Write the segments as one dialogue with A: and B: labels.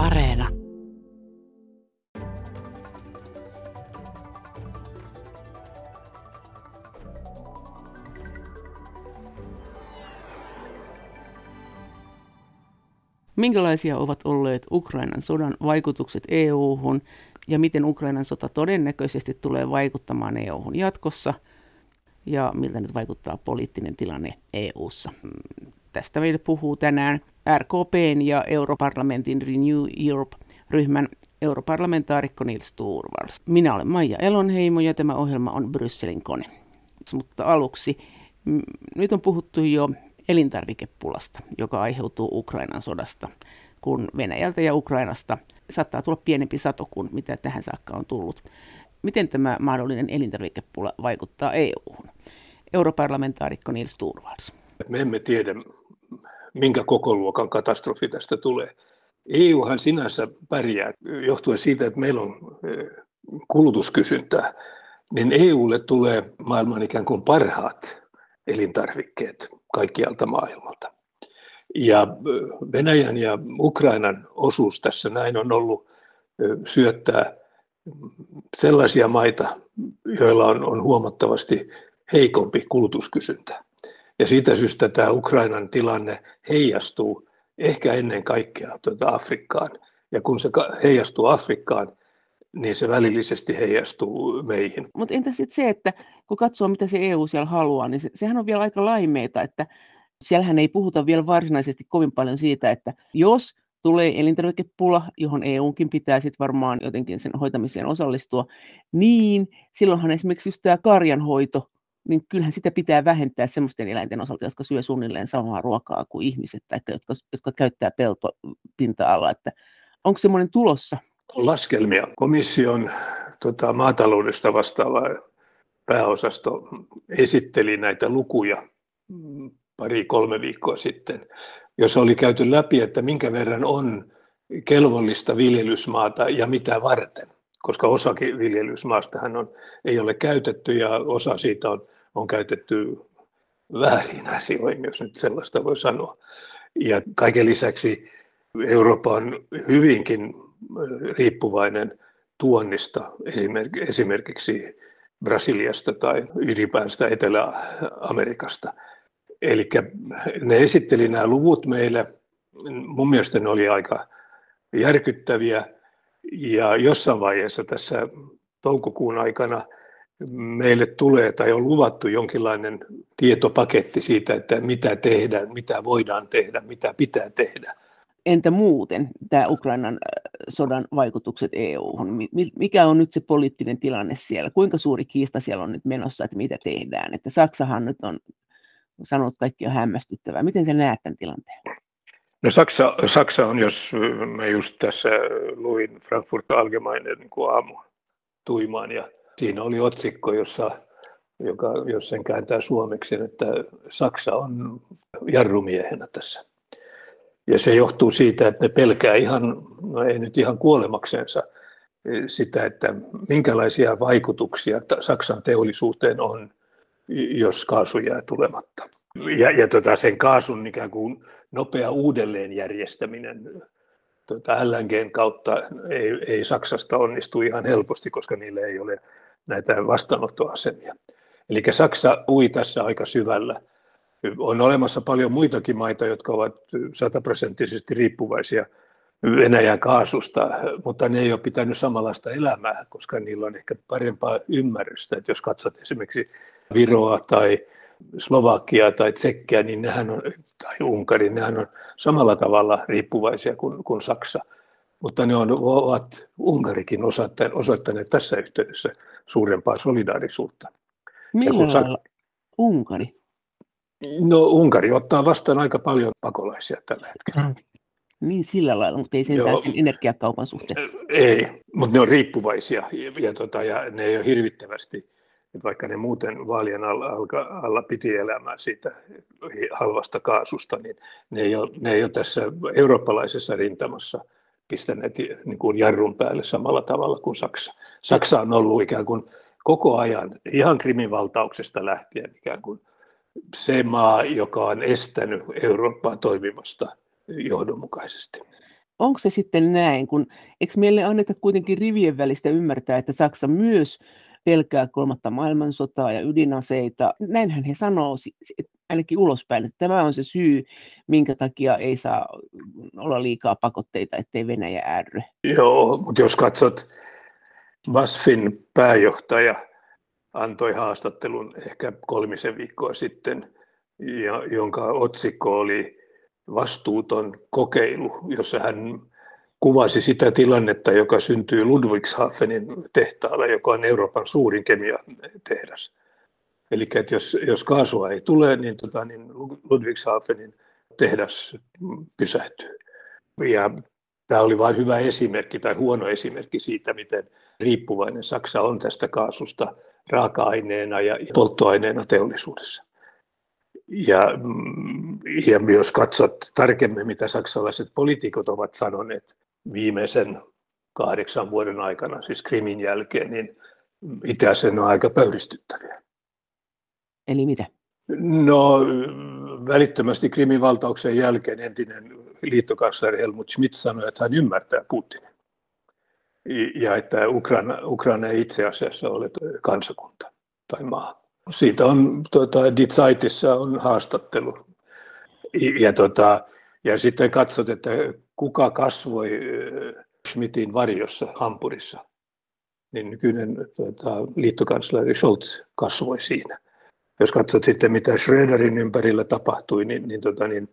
A: Areena. Minkälaisia ovat olleet Ukrainan sodan vaikutukset EU-hun ja miten Ukrainan sota todennäköisesti tulee vaikuttamaan EU-hun jatkossa ja miltä nyt vaikuttaa poliittinen tilanne EU:ssa. Tästä meille puhuu tänään RKPn ja Europarlamentin Renew Europe-ryhmän europarlamentaarikko Nils Turvals. Minä olen Maija Elonheimo ja tämä ohjelma on Brysselin kone. Mutta aluksi, nyt on puhuttu jo elintarvikepulasta, joka aiheutuu Ukrainan sodasta, kun Venäjältä ja Ukrainasta saattaa tulla pienempi sato kuin mitä tähän saakka on tullut. Miten tämä mahdollinen elintarvikepula vaikuttaa EU-hun? Europarlamentaarikko Nils Turvals.
B: Me emme tiedä, minkä kokoluokan katastrofi tästä tulee. EUhan sinänsä pärjää johtuen siitä, että meillä on eh, kulutuskysyntää, niin EUlle tulee maailman ikään kuin parhaat elintarvikkeet kaikkialta maailmalta. Ja eh, Venäjän ja Ukrainan osuus tässä näin on ollut eh, syöttää sellaisia maita, joilla on, on huomattavasti heikompi kulutuskysyntä. Ja siitä syystä tämä Ukrainan tilanne heijastuu ehkä ennen kaikkea tuota Afrikkaan. Ja kun se heijastuu Afrikkaan, niin se välillisesti heijastuu meihin.
A: Mutta entä sitten se, että kun katsoo mitä se EU siellä haluaa, niin se, sehän on vielä aika laimeita, että siellähän ei puhuta vielä varsinaisesti kovin paljon siitä, että jos tulee elintarvikepula, johon EUnkin pitää sitten varmaan jotenkin sen hoitamiseen osallistua, niin silloinhan esimerkiksi just tämä karjanhoito niin kyllähän sitä pitää vähentää sellaisten eläinten osalta, jotka syö suunnilleen samaa ruokaa kuin ihmiset, tai jotka, jotka käyttää peltopinta-alaa, että onko semmoinen tulossa?
B: Laskelmia. Komission tota, maataloudesta vastaava pääosasto esitteli näitä lukuja pari-kolme viikkoa sitten, jos oli käyty läpi, että minkä verran on kelvollista viljelysmaata ja mitä varten koska osakin viljelysmaastahan on, ei ole käytetty ja osa siitä on, on käytetty väärin asioihin, jos nyt sellaista voi sanoa. Ja kaiken lisäksi Eurooppa on hyvinkin riippuvainen tuonnista, esimerkiksi Brasiliasta tai ylipäänsä Etelä-Amerikasta. Eli ne esitteli nämä luvut meille. Mun mielestä ne oli aika järkyttäviä ja jossain vaiheessa tässä toukokuun aikana meille tulee tai on luvattu jonkinlainen tietopaketti siitä, että mitä tehdään, mitä voidaan tehdä, mitä pitää tehdä.
A: Entä muuten tämä Ukrainan sodan vaikutukset EU-hun? Mikä on nyt se poliittinen tilanne siellä? Kuinka suuri kiista siellä on nyt menossa, että mitä tehdään? Että Saksahan nyt on sanonut, kaikki on hämmästyttävää. Miten sä näet tämän tilanteen?
B: No Saksa, Saksa on, jos mä just tässä luin Frankfurt Allgemeine niin kuin aamu tuimaan ja siinä oli otsikko, jossa, joka, jos sen kääntää suomeksi, että Saksa on jarrumiehenä tässä. Ja se johtuu siitä, että ne pelkää ihan, no ei nyt ihan kuolemaksensa, sitä, että minkälaisia vaikutuksia Saksan teollisuuteen on jos kaasu jää tulematta. Ja, ja tota, sen kaasun ikään kuin nopea uudelleenjärjestäminen tota LNGn kautta ei, ei Saksasta onnistu ihan helposti, koska niillä ei ole näitä vastaanottoasemia. Eli Saksa ui tässä aika syvällä. On olemassa paljon muitakin maita, jotka ovat sataprosenttisesti riippuvaisia Venäjän kaasusta, mutta ne ei ole pitänyt samanlaista elämää, koska niillä on ehkä parempaa ymmärrystä. Että jos katsot esimerkiksi Viroa tai Slovakia tai Tsekkiä, niin nehän on, tai Unkari, nehän on samalla tavalla riippuvaisia kuin, kuin Saksa. Mutta ne on, ovat Unkarikin osoittaneet tässä yhteydessä suurempaa solidaarisuutta.
A: Millä Sak- Unkari?
B: No Unkari ottaa vastaan aika paljon pakolaisia tällä hetkellä. Mm.
A: Niin sillä lailla, mutta ei sentään sen energiakaupan suhteen.
B: Ei, mutta ne on riippuvaisia ja, ja, tota, ja ne ei ole hirvittävästi, vaikka ne muuten vaalien alla, alla, alla piti elämää siitä halvasta kaasusta, niin ne ei ole, ne ei ole tässä eurooppalaisessa rintamassa pistäneet niin kuin jarrun päälle samalla tavalla kuin Saksa. Saksa on ollut ikään kuin koko ajan, ihan Krimin valtauksesta lähtien ikään kuin se maa, joka on estänyt Eurooppaa toimimasta johdonmukaisesti.
A: onko se sitten näin, kun eikö meille anneta kuitenkin rivien välistä ymmärtää, että Saksa myös pelkää kolmatta maailmansotaa ja ydinaseita. Näinhän he sanoo ainakin ulospäin, että tämä on se syy, minkä takia ei saa olla liikaa pakotteita, ettei Venäjä ärry.
B: Joo, mutta jos katsot, Vasfin pääjohtaja antoi haastattelun ehkä kolmisen viikkoa sitten, ja, jonka otsikko oli vastuuton kokeilu, jossa hän kuvasi sitä tilannetta, joka syntyy Ludwigshafenin tehtaalla, joka on Euroopan suurin kemiatehdas. Eli että jos, jos kaasua ei tule, niin, tota, niin Ludwigshafenin tehdas pysähtyy. Ja tämä oli vain hyvä esimerkki tai huono esimerkki siitä, miten riippuvainen Saksa on tästä kaasusta raaka-aineena ja polttoaineena teollisuudessa. Ja, ja jos katsot tarkemmin, mitä saksalaiset poliitikot ovat sanoneet viimeisen kahdeksan vuoden aikana, siis Krimin jälkeen, niin itäisen on aika pöyristyttäviä.
A: Eli mitä?
B: No välittömästi Krimin valtauksen jälkeen entinen liittokansleri Helmut Schmidt sanoi, että hän ymmärtää Putinin. Ja että Ukraina, Ukraina ei itse asiassa ole kansakunta tai maa. Siitä on Die Zeitissa on haastattelu. Ja, tuota, ja sitten katsot, että kuka kasvoi Schmidtin varjossa Hampurissa, niin nykyinen tuota, liittokansleri Scholz kasvoi siinä. Jos katsot sitten, mitä Schröderin ympärillä tapahtui, niin, niin, tuota, niin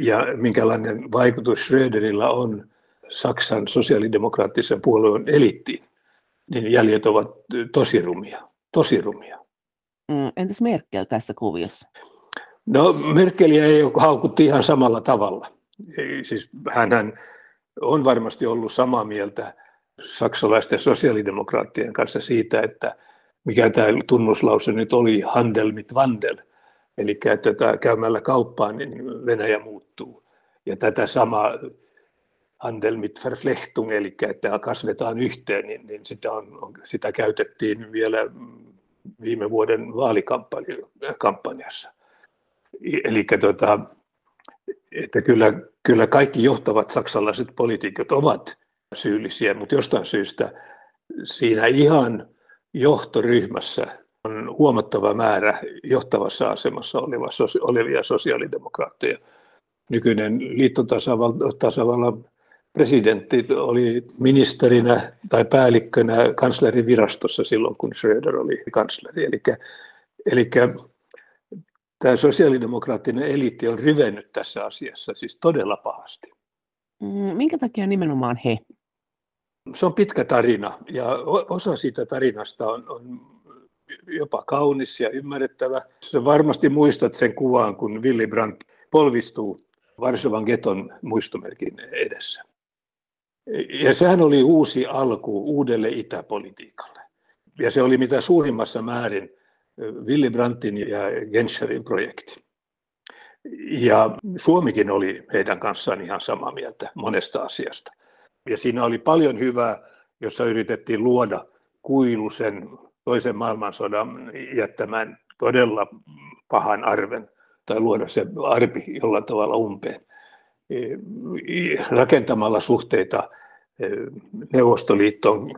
B: ja minkälainen vaikutus Schröderillä on Saksan sosiaalidemokraattisen puolueen elittiin, niin jäljet ovat tosi rumia, tosi rumia.
A: Mm, entäs Merkel tässä kuviossa?
B: No Merkeliä ei ole haukuttu ihan samalla tavalla. Siis hänhän on varmasti ollut samaa mieltä saksalaisten sosiaalidemokraattien kanssa siitä, että mikä tämä tunnuslause nyt oli, handel mit wandel, eli että käymällä kauppaan niin Venäjä muuttuu. Ja tätä samaa handel mit verflechtung, eli että kasvetaan yhteen, niin, niin sitä, on, sitä käytettiin vielä viime vuoden vaalikampanjassa. Eli tota, että kyllä, kyllä kaikki johtavat saksalaiset poliitikot ovat syyllisiä, mutta jostain syystä siinä ihan johtoryhmässä on huomattava määrä johtavassa asemassa olevia sosiaalidemokraatteja. Nykyinen liittotasavallan presidentti oli ministerinä tai päällikkönä kanslerin virastossa silloin, kun Schröder oli kansleri. Eli, eli tämä sosiaalidemokraattinen eliitti on ryvennyt tässä asiassa siis todella pahasti.
A: Mm, minkä takia nimenomaan he?
B: Se on pitkä tarina ja osa siitä tarinasta on, on jopa kaunis ja ymmärrettävä. Sä varmasti muistat sen kuvan, kun Willy Brandt polvistuu Varsovan geton muistomerkin edessä. Ja sehän oli uusi alku uudelle itäpolitiikalle. Ja se oli mitä suurimmassa määrin Willy Brandtin ja Genscherin projekti. Ja Suomikin oli heidän kanssaan ihan samaa mieltä monesta asiasta. Ja siinä oli paljon hyvää, jossa yritettiin luoda kuilu sen toisen maailmansodan jättämään todella pahan arven tai luoda se arpi jollain tavalla umpeen rakentamalla suhteita Neuvostoliittoon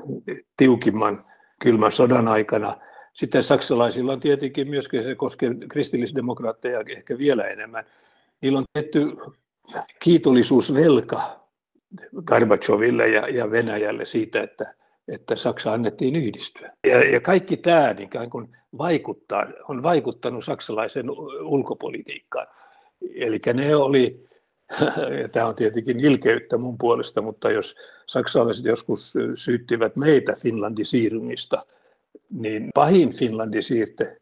B: tiukimman kylmän sodan aikana – sitten saksalaisilla on tietenkin myöskin, se koskee kristillisdemokraatteja ehkä vielä enemmän, niillä on tietty kiitollisuusvelka Gorbacheville ja, ja Venäjälle siitä, että, että Saksa annettiin yhdistyä. Ja, ja kaikki tämä niin kuin vaikuttaa, on vaikuttanut saksalaisen ulkopolitiikkaan. Eli ne oli, ja tämä on tietenkin ilkeyttä mun puolesta, mutta jos saksalaiset joskus syyttivät meitä Finlandisirungista, niin pahin Finlandin siirte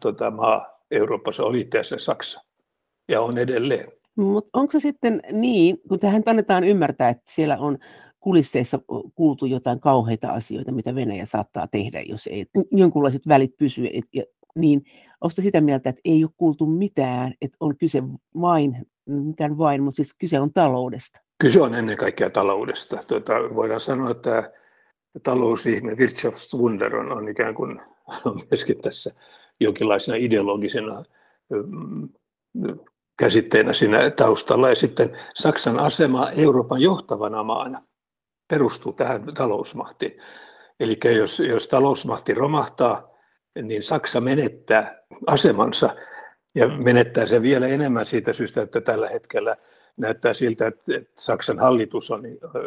B: tota, maa Euroopassa oli tässä Saksa ja on edelleen.
A: Mutta onko se sitten niin, kun tähän annetaan ymmärtää, että siellä on kulisseissa kuultu jotain kauheita asioita, mitä Venäjä saattaa tehdä, jos ei jonkunlaiset välit pysy, et, ja, niin onko sitä mieltä, että ei ole kuultu mitään, että on kyse vain, mitään vain, mutta siis kyse on taloudesta?
B: Kyse on ennen kaikkea taloudesta. Tuota, voidaan sanoa, että talousihme, Wirtschaftswunder on, on ikään kuin on myöskin tässä jonkinlaisena ideologisena käsitteenä siinä taustalla. Ja sitten Saksan asema Euroopan johtavana maana perustuu tähän talousmahtiin. Eli jos, jos talousmahti romahtaa, niin Saksa menettää asemansa ja menettää se vielä enemmän siitä syystä, että tällä hetkellä näyttää siltä, että Saksan hallitus on,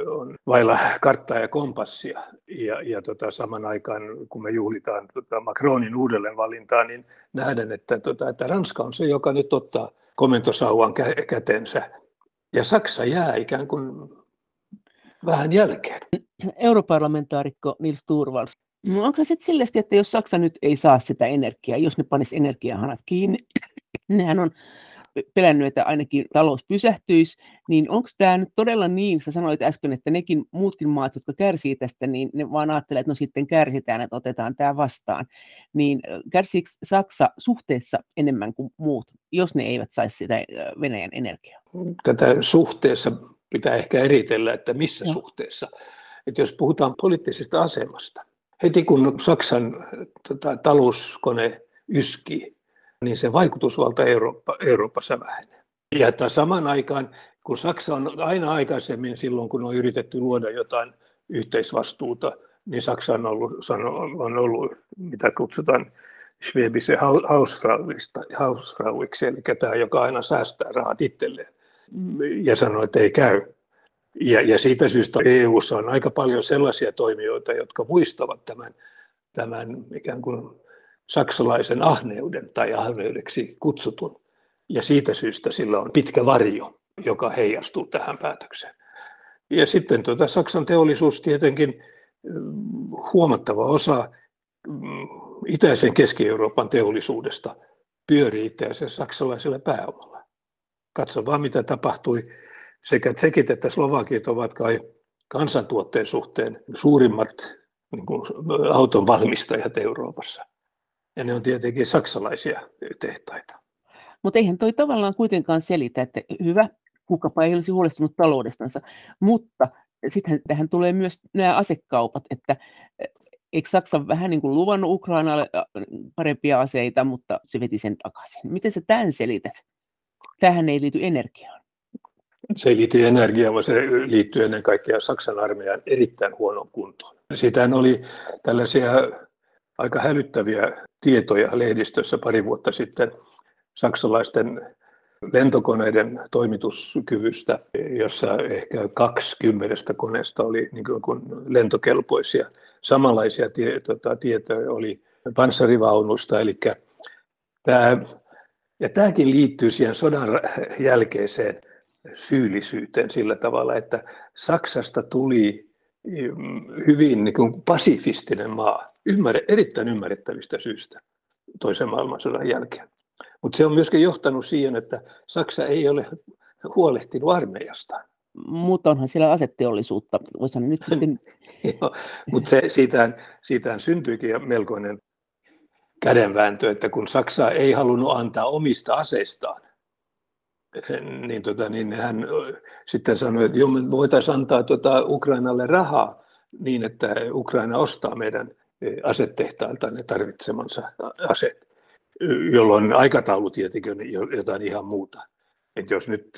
B: on vailla karttaa ja kompassia. Ja, ja tota, saman aikaan, kun me juhlitaan tota Macronin uudelleenvalintaa, niin nähdään, että, tota, että Ranska on se, joka nyt ottaa komentosauvan kä- kätensä. Ja Saksa jää ikään kuin vähän jälkeen.
A: Europarlamentaarikko Nils Turvals. No onko se sitten että jos Saksa nyt ei saa sitä energiaa, jos ne panisi energiahanat kiinni, nehän on pelännyt, että ainakin talous pysähtyisi, niin onko tämä nyt todella niin, sä sanoit äsken, että nekin muutkin maat, jotka kärsii tästä, niin ne vaan ajattelee, että no sitten kärsitään, että otetaan tämä vastaan. Niin kärsiikö Saksa suhteessa enemmän kuin muut, jos ne eivät saisi sitä Venäjän energiaa?
B: Tätä suhteessa pitää ehkä eritellä, että missä no. suhteessa. Että jos puhutaan poliittisesta asemasta, heti kun Saksan tota, talouskone yskii, niin se vaikutusvalta Eurooppa, Euroopassa vähenee. Ja että saman aikaan, kun Saksa on aina aikaisemmin silloin, kun on yritetty luoda jotain yhteisvastuuta, niin Saksa on ollut, on ollut mitä kutsutaan Schwäbisen Hausfrauiksi, eli tämä, joka aina säästää rahat itselleen ja sanoo, että ei käy. Ja, ja siitä syystä EU:ssa on aika paljon sellaisia toimijoita, jotka muistavat tämän, tämän ikään kuin saksalaisen ahneuden tai ahneudeksi kutsutun. Ja siitä syystä sillä on pitkä varjo, joka heijastuu tähän päätökseen. Ja sitten tuota, Saksan teollisuus tietenkin mm, huomattava osa mm, itäisen Keski-Euroopan teollisuudesta pyörii asiassa saksalaisella pääomalla. Katso vaan, mitä tapahtui. Sekä tsekit että slovakit ovat kai kansantuotteen suhteen suurimmat niin kuin, auton valmistajat Euroopassa. Ja ne on tietenkin saksalaisia tehtaita.
A: Mutta eihän toi tavallaan kuitenkaan selitä, että hyvä, kukapa ei olisi huolestunut taloudestansa, mutta sitten tähän tulee myös nämä asekaupat, että eikö Saksa vähän niin kuin luvannut Ukrainalle parempia aseita, mutta se veti sen takaisin. Miten sä tämän selität? Tähän ei liity energiaan.
B: Se ei liity energiaan, vaan se liittyy ennen kaikkea Saksan armeijan erittäin huonoon kuntoon. Siitähän oli tällaisia aika hälyttäviä tietoja lehdistössä pari vuotta sitten saksalaisten lentokoneiden toimituskyvystä, jossa ehkä 20 koneesta oli niin kuin lentokelpoisia. Samanlaisia tie, tota, tietoja oli panssarivaunusta, eli tämä, ja tämäkin liittyy siihen sodan jälkeiseen syyllisyyteen sillä tavalla, että Saksasta tuli hyvin niin kuin pasifistinen maa, ymmär, erittäin ymmärrettävistä syistä toisen maailmansodan jälkeen. Mutta se on myöskin johtanut siihen, että Saksa ei ole huolehtinut armeijasta.
A: Mutta onhan siellä asetteollisuutta. Voisihan nyt sitten...
B: mutta se, siitähän, siitähän syntyikin melkoinen kädenvääntö, että kun Saksa ei halunnut antaa omista aseistaan, niin, tota, niin hän sitten sanoi, että me voitaisiin antaa tota Ukrainalle rahaa niin, että Ukraina ostaa meidän asetehtailta ne tarvitsemansa aseet, jolloin aikataulu tietenkin on jotain ihan muuta. Et jos nyt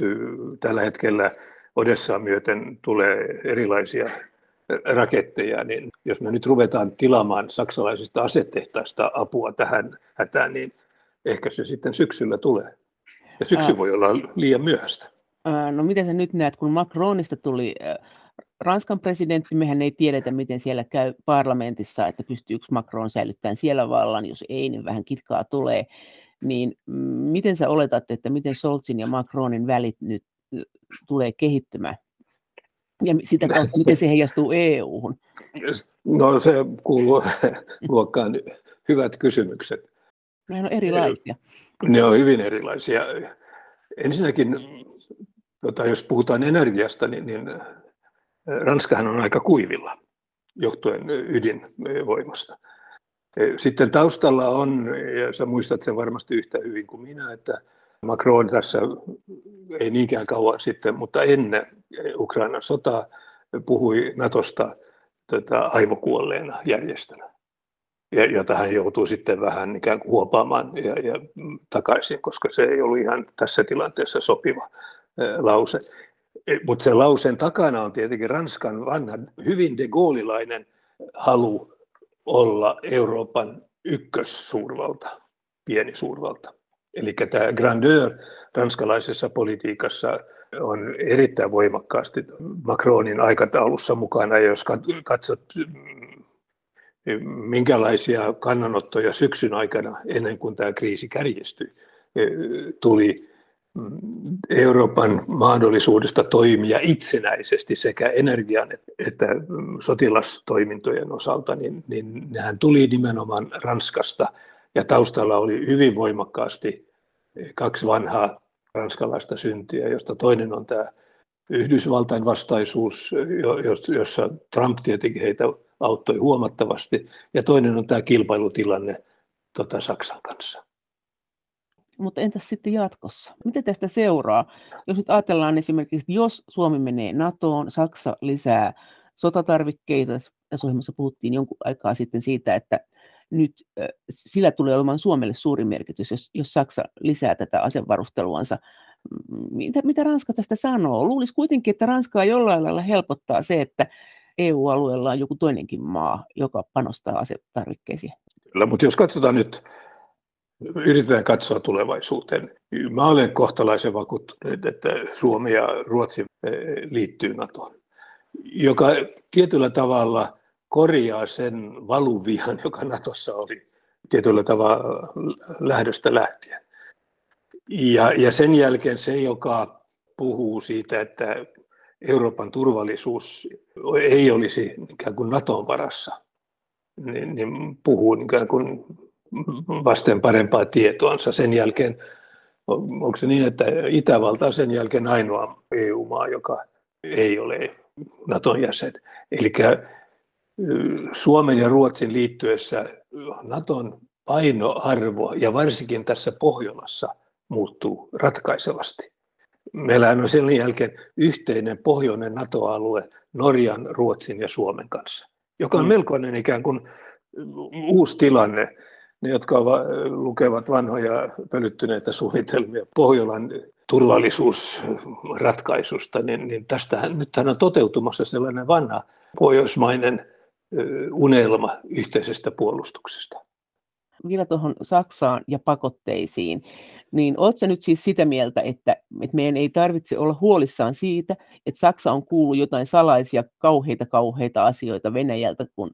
B: tällä hetkellä Odessaa myöten tulee erilaisia raketteja, niin jos me nyt ruvetaan tilaamaan saksalaisista asetehtaista apua tähän hätään, niin ehkä se sitten syksyllä tulee. Ja syksy Ää, voi olla liian myöhäistä.
A: Ää, no miten sä nyt näet, kun Macronista tuli Ranskan presidentti, mehän ei tiedetä, miten siellä käy parlamentissa, että pystyykö Macron säilyttämään siellä vallan, jos ei, niin vähän kitkaa tulee. Niin miten sä oletat, että miten Solzin ja Macronin välit nyt tulee kehittymään? Ja sitä kautta, miten se heijastuu EU-hun?
B: No se kuuluu luokkaan hyvät kysymykset.
A: Ne on erilaisia.
B: Ne on hyvin erilaisia. Ensinnäkin, tota, jos puhutaan energiasta, niin, niin Ranskahan on aika kuivilla johtuen ydinvoimasta. Sitten taustalla on, ja sä muistat sen varmasti yhtä hyvin kuin minä, että Macron tässä ei niinkään kauan sitten, mutta ennen Ukrainan sotaa puhui Natosta tota, aivokuolleena järjestönä. Jota hän joutuu sitten vähän ikään kuin huopaamaan ja, ja takaisin, koska se ei ollut ihan tässä tilanteessa sopiva lause. E, Mutta se lauseen takana on tietenkin Ranskan vanha, hyvin de Gaullilainen halu olla Euroopan ykkössuurvalta, pieni suurvalta. Eli tämä grandeur ranskalaisessa politiikassa on erittäin voimakkaasti Macronin aikataulussa mukana. Jos katsot minkälaisia kannanottoja syksyn aikana ennen kuin tämä kriisi kärjistyi, tuli? Euroopan mahdollisuudesta toimia itsenäisesti sekä energian että sotilastoimintojen osalta, niin, niin nehän tuli nimenomaan Ranskasta. Ja taustalla oli hyvin voimakkaasti kaksi vanhaa ranskalaista syntiä, josta toinen on tämä Yhdysvaltain vastaisuus, jossa Trump tietenkin heitä auttoi huomattavasti, ja toinen on tämä kilpailutilanne tota, Saksan kanssa.
A: Mutta entäs sitten jatkossa? Mitä tästä seuraa? Jos nyt ajatellaan esimerkiksi, että jos Suomi menee NATOon, Saksa lisää sotatarvikkeita, tässä ohjelmassa puhuttiin jonkun aikaa sitten siitä, että nyt sillä tulee olemaan Suomelle suuri merkitys, jos, jos Saksa lisää tätä asevarusteluansa. Mitä, mitä Ranska tästä sanoo? Luulisi kuitenkin, että Ranskaa jollain lailla helpottaa se, että EU-alueella on joku toinenkin maa, joka panostaa asetarvikkeisiin.
B: Kyllä, mutta jos katsotaan nyt, yritetään katsoa tulevaisuuteen. Mä olen kohtalaisen vakuuttunut, että Suomi ja Ruotsi liittyy NATOon, joka tietyllä tavalla korjaa sen valuvian, joka Natossa oli tietyllä tavalla lähdöstä lähtien. Ja, ja sen jälkeen se, joka puhuu siitä, että Euroopan turvallisuus ei olisi ikään kuin Naton varassa, niin, niin puhuu ikään kuin vasten parempaa tietoansa. Sen jälkeen, onko se niin, että Itävalta on sen jälkeen ainoa EU-maa, joka ei ole Naton jäsen. Eli Suomen ja Ruotsin liittyessä Naton painoarvo ja varsinkin tässä Pohjolassa muuttuu ratkaisevasti. Meillä on sen jälkeen yhteinen pohjoinen NATO-alue Norjan, Ruotsin ja Suomen kanssa, joka on mm. melkoinen ikään kuin uusi tilanne. Ne, jotka lukevat vanhoja pölyttyneitä suunnitelmia Pohjolan turvallisuusratkaisusta, niin, niin tästähän nyt on toteutumassa sellainen vanha pohjoismainen unelma yhteisestä puolustuksesta.
A: Vielä tuohon Saksaan ja pakotteisiin, niin oletko nyt siis sitä mieltä, että, että meidän ei tarvitse olla huolissaan siitä, että Saksa on kuullut jotain salaisia kauheita kauheita asioita Venäjältä, kun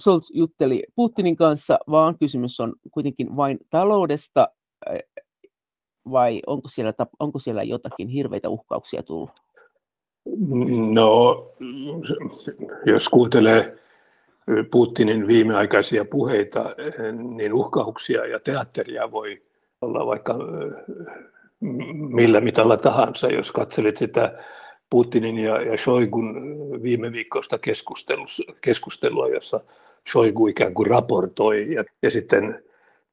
A: Scholz jutteli Putinin kanssa, vaan kysymys on kuitenkin vain taloudesta, vai onko siellä, onko siellä jotakin hirveitä uhkauksia tullut?
B: No, jos kuuntelee Putinin viimeaikaisia puheita, niin uhkauksia ja teatteria voi olla vaikka millä mitalla tahansa. Jos katselet sitä Putinin ja, ja Shoigun viime viikkoista keskustelua, jossa Shoigu ikään kuin raportoi ja, ja sitten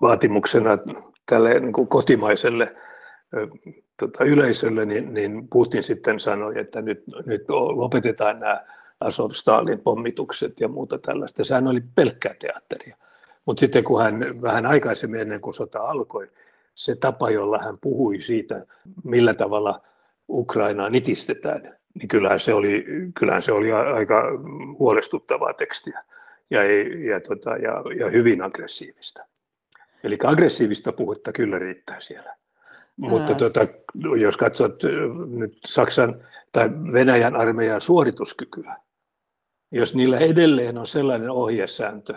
B: vaatimuksena tälle niin kuin kotimaiselle tota, yleisölle, niin, niin Putin sitten sanoi, että nyt, nyt lopetetaan nämä Azov Stalin pommitukset ja muuta tällaista. Sehän oli pelkkää teatteria. Mutta sitten kun hän vähän aikaisemmin ennen kuin sota alkoi, se tapa, jolla hän puhui siitä, millä tavalla Ukrainaa nitistetään, niin kyllähän se oli, kyllähän se oli aika huolestuttavaa tekstiä ja, ja, tota, ja, ja hyvin aggressiivista. Eli aggressiivista puhetta kyllä riittää siellä. Mutta tota, jos katsot nyt Saksan tai Venäjän armeijan suorituskykyä, jos niillä edelleen on sellainen ohjesääntö,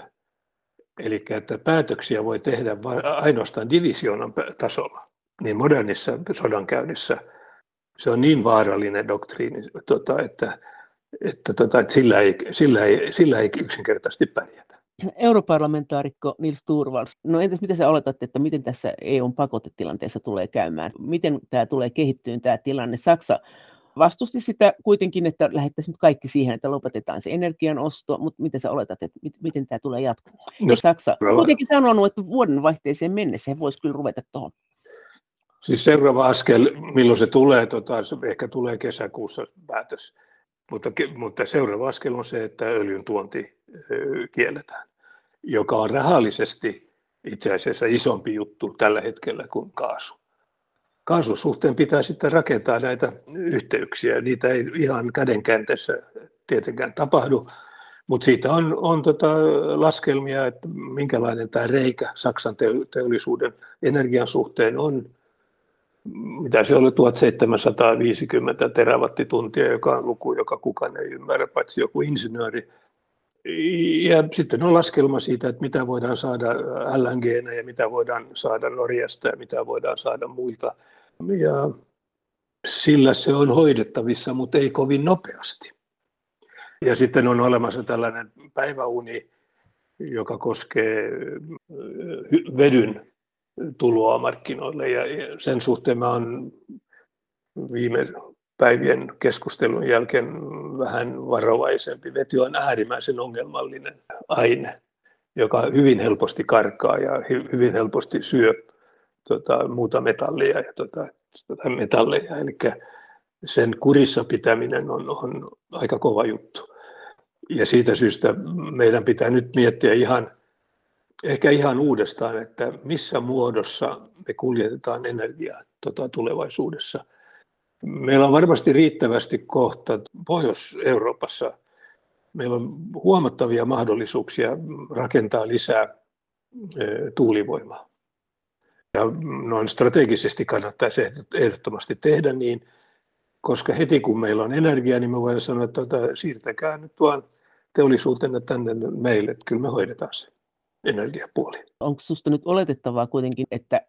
B: eli että päätöksiä voi tehdä ainoastaan divisioonan tasolla, niin modernissa sodankäynnissä se on niin vaarallinen doktriini, tota, että, että, tota, että sillä, ei, sillä, ei, sillä ei yksinkertaisesti pärjätä.
A: Europarlamentaarikko Nils Turvals, no entäs mitä sä oletat, että miten tässä EUn pakotetilanteessa tulee käymään? Miten tämä tulee kehittyyn tämä tilanne? Saksa vastusti sitä kuitenkin, että lähettäisiin nyt kaikki siihen, että lopetetaan se energian osto, mutta miten sä oletat, että miten tämä tulee jatkumaan? No, Saksa on kuitenkin sanonut, että vuoden vaihteeseen mennessä he voisi kyllä ruveta tuohon.
B: Siis seuraava askel, milloin se tulee, tota, ehkä tulee kesäkuussa päätös, mutta, mutta seuraava askel on se, että öljyn tuonti kielletään. joka on rahallisesti itse asiassa isompi juttu tällä hetkellä kuin kaasu. Kaasun suhteen pitää sitten rakentaa näitä yhteyksiä. Niitä ei ihan kädenkäänteessä tietenkään tapahdu, mutta siitä on, on tota laskelmia, että minkälainen tämä reikä Saksan teollisuuden energian suhteen on. Mitä se oli 1750 terawattituntia, joka on luku, joka kukaan ei ymmärrä, paitsi joku insinööri. Ja sitten on laskelma siitä, että mitä voidaan saada LNG ja mitä voidaan saada Norjasta ja mitä voidaan saada muilta. Ja sillä se on hoidettavissa, mutta ei kovin nopeasti. Ja sitten on olemassa tällainen päiväuni, joka koskee vedyn tuloa markkinoille. Ja sen suhteen mä olen viime päivien keskustelun jälkeen vähän varovaisempi. Vety on äärimmäisen ongelmallinen aine, joka hyvin helposti karkaa ja hyvin helposti syö tota, muuta metallia ja tota, tota metalleja. Eli sen kurissa pitäminen on, on aika kova juttu. Ja siitä syystä meidän pitää nyt miettiä ihan, ehkä ihan uudestaan, että missä muodossa me kuljetetaan energiaa tota, tulevaisuudessa. Meillä on varmasti riittävästi kohta Pohjois-Euroopassa, meillä on huomattavia mahdollisuuksia rakentaa lisää e, tuulivoimaa. Ja noin strategisesti kannattaisi ehdottomasti tehdä niin, koska heti kun meillä on energiaa, niin me voidaan sanoa, että tuota, siirtäkää nyt vaan teollisuutenne tänne meille, että kyllä me hoidetaan se energiapuoli.
A: Onko sinusta nyt oletettavaa kuitenkin, että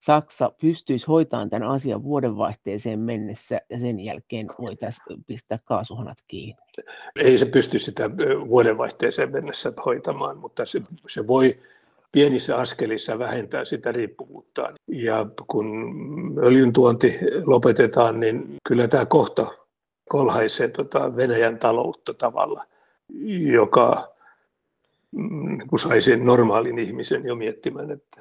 A: Saksa pystyisi hoitamaan tämän asian vuodenvaihteeseen mennessä ja sen jälkeen voitaisiin pistää kaasuhanat kiinni?
B: Ei se pysty sitä vuodenvaihteeseen mennessä hoitamaan, mutta se, se voi pienissä askelissa vähentää sitä riippuvuutta. Ja kun öljyn tuonti lopetetaan, niin kyllä tämä kohta kolhaisee tota Venäjän taloutta tavalla, joka mm, kun saisi normaalin ihmisen jo miettimään, että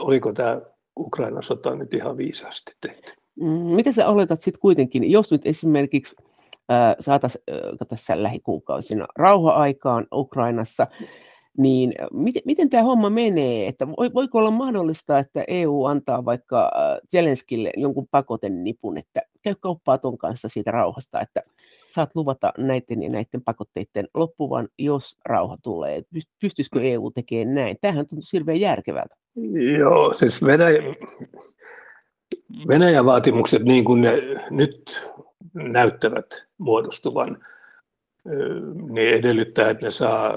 B: oliko tämä Ukrainan sota nyt ihan viisaasti tehty.
A: Mm, Mitä sä oletat sitten kuitenkin, jos nyt esimerkiksi saataisiin tässä lähikuukausina rauha-aikaan Ukrainassa, niin miten, miten tämä homma menee? Että voiko olla mahdollista, että EU antaa vaikka Zelenskille jonkun pakotenipun, että käy kauppaa ton kanssa siitä rauhasta, että saat luvata näiden ja näiden pakotteiden loppuvan, jos rauha tulee. Pystyisikö EU tekemään näin? Tämähän tuntuu hirveän järkevältä.
B: Joo, siis Venäjä, Venäjän vaatimukset, niin kuin ne nyt näyttävät muodostuvan, niin edellyttää, että ne saa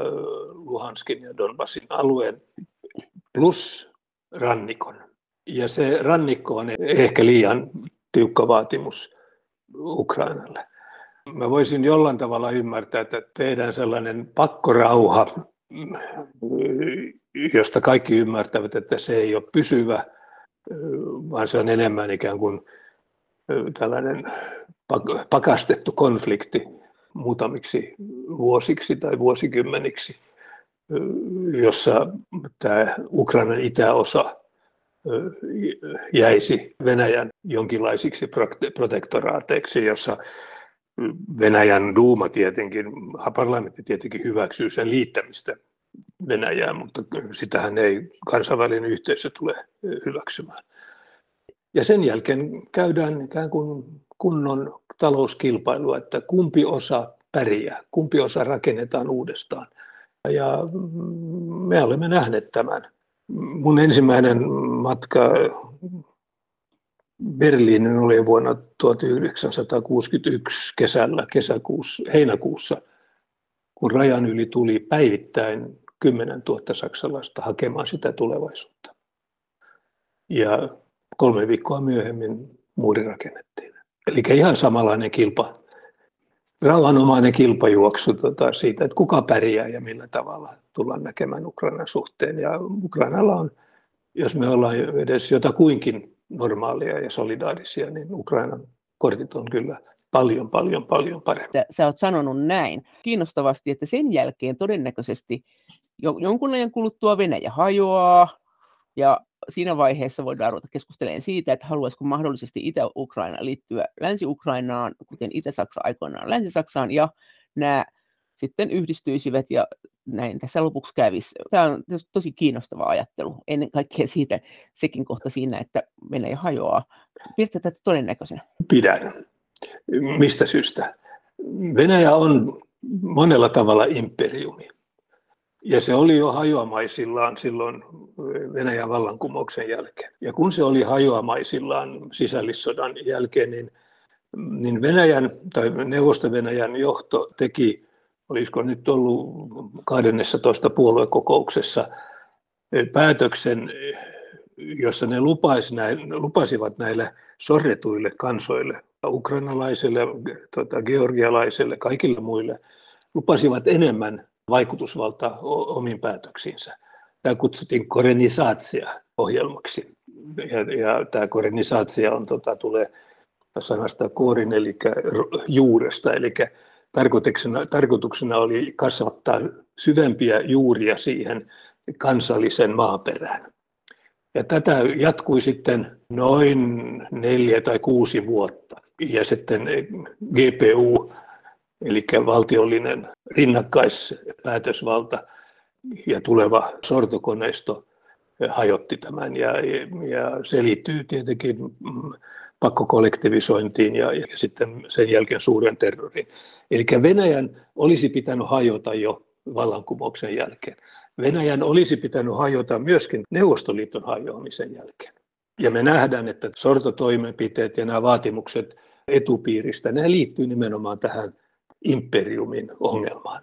B: Luhanskin ja Donbassin alueen plus rannikon. Ja se rannikko on ehkä liian tiukka vaatimus Ukrainalle. Mä voisin jollain tavalla ymmärtää, että tehdään sellainen pakkorauha, josta kaikki ymmärtävät, että se ei ole pysyvä, vaan se on enemmän ikään kuin tällainen pakastettu konflikti muutamiksi vuosiksi tai vuosikymmeniksi, jossa tämä Ukrainan itäosa jäisi Venäjän jonkinlaisiksi protektoraateiksi, jossa Venäjän duuma tietenkin, parlamentti tietenkin hyväksyy sen liittämistä Venäjään, mutta sitähän ei kansainvälinen yhteisö tule hyväksymään. Ja sen jälkeen käydään ikään kuin kunnon talouskilpailua, että kumpi osa pärjää, kumpi osa rakennetaan uudestaan. Ja me olemme nähneet tämän. Mun ensimmäinen matka Berliinin oli vuonna 1961 kesällä, kesäkuussa, heinäkuussa, kun rajan yli tuli päivittäin 10 000 saksalaista hakemaan sitä tulevaisuutta. Ja kolme viikkoa myöhemmin muuri rakennettiin. Eli ihan samanlainen kilpa, rauhanomainen kilpajuoksu tota, siitä, että kuka pärjää ja millä tavalla tullaan näkemään Ukrainan suhteen. Ja Ukrainalla on, jos me ollaan edes jotakuinkin normaalia ja solidaarisia, niin Ukrainan kortit on kyllä paljon, paljon, paljon paremmin.
A: Sä oot sanonut näin kiinnostavasti, että sen jälkeen todennäköisesti jonkun ajan kuluttua Venäjä hajoaa, ja siinä vaiheessa voidaan ruveta keskustelemaan siitä, että haluaisiko mahdollisesti Itä-Ukraina liittyä Länsi-Ukrainaan, kuten Itä-Saksa aikoinaan Länsi-Saksaan, ja nämä sitten yhdistyisivät ja näin tässä lopuksi kävisi. Tämä on tosi kiinnostava ajattelu. Ennen kaikkea siitä sekin kohta siinä, että Venäjä hajoaa. Pidätkö tätä todennäköisenä?
B: Pidän. Mistä syystä? Venäjä on monella tavalla imperiumi. Ja se oli jo hajoamaisillaan silloin Venäjän vallankumouksen jälkeen. Ja kun se oli hajoamaisillaan sisällissodan jälkeen, niin, niin Venäjän tai Neuvosto-Venäjän johto teki, olisiko nyt ollut 12 puoluekokouksessa, päätöksen, jossa ne lupasivat näille sorretuille kansoille, ukrainalaisille, tuota, georgialaisille, kaikille muille, lupasivat enemmän vaikutusvalta omiin päätöksiinsä. Tämä kutsuttiin korenisaatsia-ohjelmaksi. Ja, ja tämä korenisaatsia on, tota, tulee sanasta koorin, eli juuresta, eli tarkoituksena, tarkoituksena oli kasvattaa syvempiä juuria siihen kansallisen maaperään. Ja tätä jatkui sitten noin neljä tai kuusi vuotta. Ja sitten GPU eli valtiollinen rinnakkaispäätösvalta ja tuleva sortokoneisto hajotti tämän. Ja, ja se liittyy tietenkin pakkokollektivisointiin ja, ja sitten sen jälkeen suuren terroriin. Eli Venäjän olisi pitänyt hajota jo vallankumouksen jälkeen. Venäjän olisi pitänyt hajota myöskin Neuvostoliiton hajoamisen jälkeen. Ja me nähdään, että sortotoimenpiteet ja nämä vaatimukset etupiiristä, ne liittyy nimenomaan tähän imperiumin ongelmaan.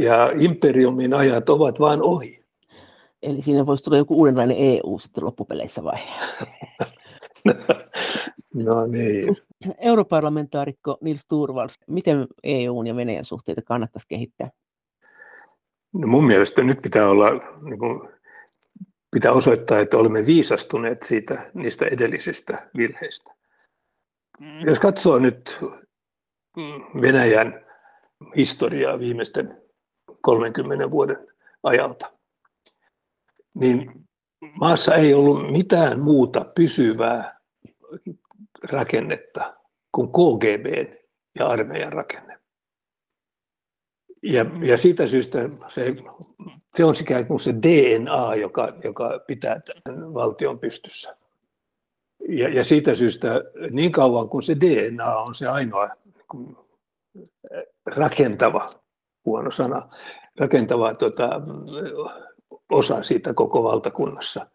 B: Ja imperiumin ajat ovat vain ohi.
A: Eli siinä voisi tulla joku uudenlainen EU sitten loppupeleissä vai?
B: no niin.
A: Europarlamentaarikko Nils Turvals, miten EUn ja Venäjän suhteita kannattaisi kehittää?
B: No mun mielestä nyt pitää olla, niin kuin, pitää osoittaa, että olemme viisastuneet siitä, niistä edellisistä virheistä. Jos katsoo nyt Venäjän historiaa viimeisten 30 vuoden ajalta, niin maassa ei ollut mitään muuta pysyvää rakennetta kuin KGB ja armeijan rakenne. Ja, ja siitä syystä se, se on ikään kuin se DNA, joka, joka pitää tämän valtion pystyssä. Ja, ja siitä syystä niin kauan kuin se DNA on se ainoa rakentava, huono sana, rakentava tuota, osa siitä koko valtakunnassa,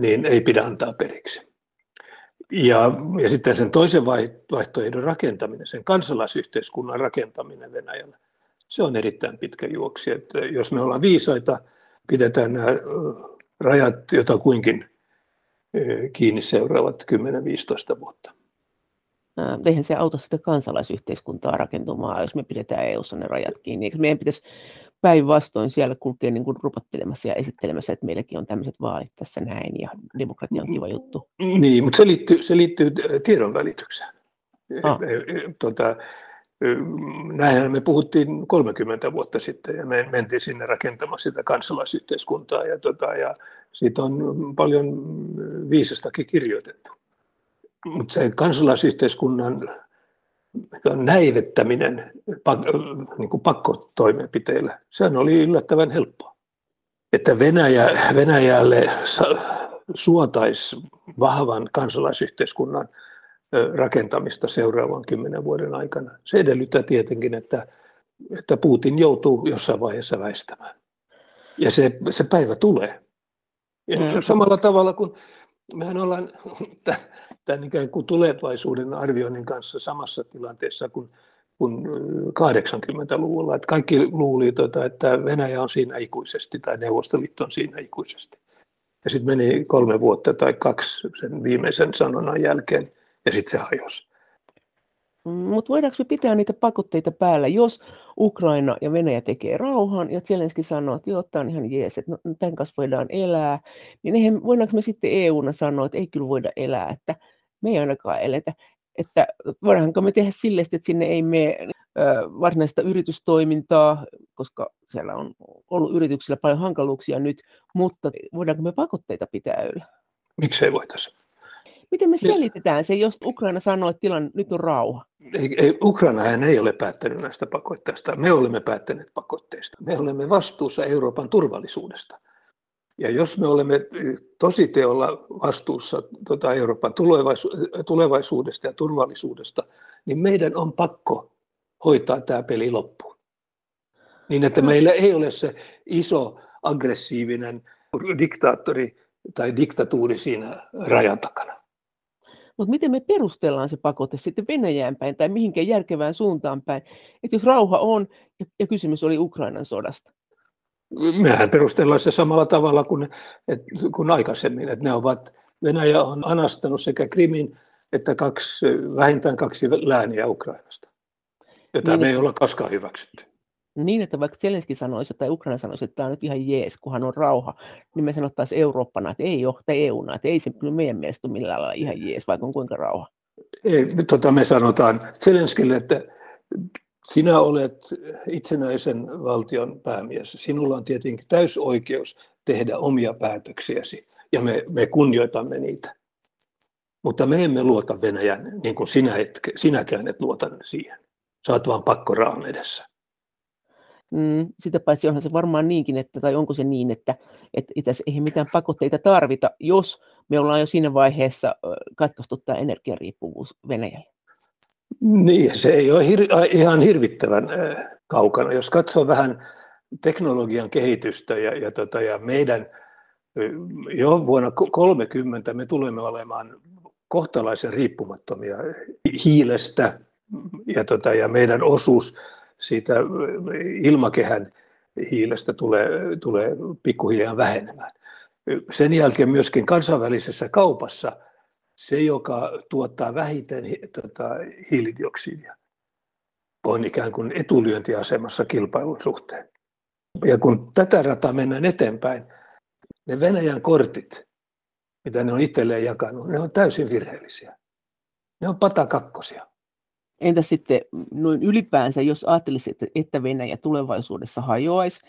B: niin ei pidä antaa periksi. Ja, ja sitten sen toisen vaihtoehdon rakentaminen, sen kansalaisyhteiskunnan rakentaminen Venäjällä, se on erittäin pitkä juoksi. Että jos me ollaan viisaita, pidetään nämä rajat jotakuinkin kiinni seuraavat 10-15 vuotta
A: eihän se auta sitä kansalaisyhteiskuntaa rakentumaan, jos me pidetään EU-ssa ne rajat kiinni. Eikö meidän pitäisi päinvastoin siellä kulkea niin kuin rupattelemassa ja esittelemässä, että meilläkin on tämmöiset vaalit tässä näin ja demokratia on kiva juttu.
B: Niin, mutta se liittyy, se liittyy tiedon välitykseen. Ah. Tuota, näinhän me puhuttiin 30 vuotta sitten ja me mentiin sinne rakentamaan sitä kansalaisyhteiskuntaa ja, tuota, ja siitä on paljon viisastakin kirjoitettu. Mutta se kansalaisyhteiskunnan näivettäminen niin kuin pakkotoimenpiteillä, sehän oli yllättävän helppoa. Että Venäjä, Venäjälle suotaisi vahvan kansalaisyhteiskunnan rakentamista seuraavan kymmenen vuoden aikana. Se edellyttää tietenkin, että, että Putin joutuu jossain vaiheessa väistämään. Ja se, se päivä tulee. Ja mm. samalla tavalla kuin mehän ollaan tämän ikään kuin tulevaisuuden arvioinnin kanssa samassa tilanteessa kuin, kuin 80-luvulla. Että kaikki luuli, tuota, että Venäjä on siinä ikuisesti tai Neuvostoliitto on siinä ikuisesti. Ja sitten meni kolme vuotta tai kaksi sen viimeisen sanonnan jälkeen ja sitten se hajosi.
A: Mutta voidaanko me pitää niitä pakotteita päällä, jos Ukraina ja Venäjä tekee rauhan ja Zelenski sanoo, että joo, tämä on ihan jees, että no, tämän kanssa voidaan elää, niin eihän, voidaanko me sitten EUna sanoa, että ei kyllä voida elää, että me ei ainakaan eletä. Että voidaanko me tehdä sille, että sinne ei mene varsinaista yritystoimintaa, koska siellä on ollut yrityksillä paljon hankaluuksia nyt, mutta voidaanko me pakotteita pitää yllä?
B: Miksei voitaisiin?
A: Miten me selitetään se, jos Ukraina sanoo, että tilanne nyt on rauha?
B: Ei, ei, Ukraina ei ole päättänyt näistä pakotteista. Me olemme päättäneet pakotteista. Me olemme vastuussa Euroopan turvallisuudesta. Ja jos me olemme tositeolla vastuussa tuota Euroopan tulevaisuudesta ja turvallisuudesta, niin meidän on pakko hoitaa tämä peli loppuun. Niin että meillä ei ole se iso aggressiivinen diktaattori tai diktatuuri siinä rajan takana.
A: Mutta miten me perustellaan se pakote sitten Venäjään päin tai mihinkään järkevään suuntaan päin? Että jos rauha on, ja kysymys oli Ukrainan sodasta.
B: Mehän perustellaan se samalla tavalla kuin, et, kuin aikaisemmin, että ne ovat, Venäjä on anastanut sekä Krimin että kaksi, vähintään kaksi lääniä Ukrainasta, jota niin, me ei olla koskaan hyväksytty
A: niin, että vaikka Zelenski sanoisi tai Ukraina sanoisi, että tämä on nyt ihan jees, kunhan on rauha, niin me sanottaisiin Eurooppana, että ei ole, tai EUna, että ei se meidän mielestä millään lailla ihan jees, vaikka on kuinka rauha.
B: Ei, tota me sanotaan Zelenskille, että sinä olet itsenäisen valtion päämies. Sinulla on tietenkin täysoikeus tehdä omia päätöksiäsi, ja me, me kunnioitamme niitä. Mutta me emme luota Venäjän, niin kuin sinä et, sinäkään et luota siihen. Saat vaan pakkoraan edessä.
A: Mm, sitä paitsi onhan se varmaan niinkin, että, tai onko se niin, että, että että ei mitään pakotteita tarvita, jos me ollaan jo siinä vaiheessa katkaistu tämä energiariippuvuus Venäjälle.
B: Niin, se ei ole hir- ihan hirvittävän kaukana. Jos katsoo vähän teknologian kehitystä ja, ja, tota, ja meidän jo vuonna 30 me tulemme olemaan kohtalaisen riippumattomia hiilestä ja, tota, ja meidän osuus siitä ilmakehän hiilestä tulee, tulee pikkuhiljaa vähenemään. Sen jälkeen myöskin kansainvälisessä kaupassa se, joka tuottaa vähiten tota, hiilidioksidia, on ikään kuin etulyöntiasemassa kilpailun suhteen. Ja kun tätä rataa mennään eteenpäin, ne Venäjän kortit, mitä ne on itselleen jakanut, ne on täysin virheellisiä. Ne on patakakkosia.
A: Entä sitten noin ylipäänsä, jos ajattelisi, että Venäjä tulevaisuudessa hajoaisi,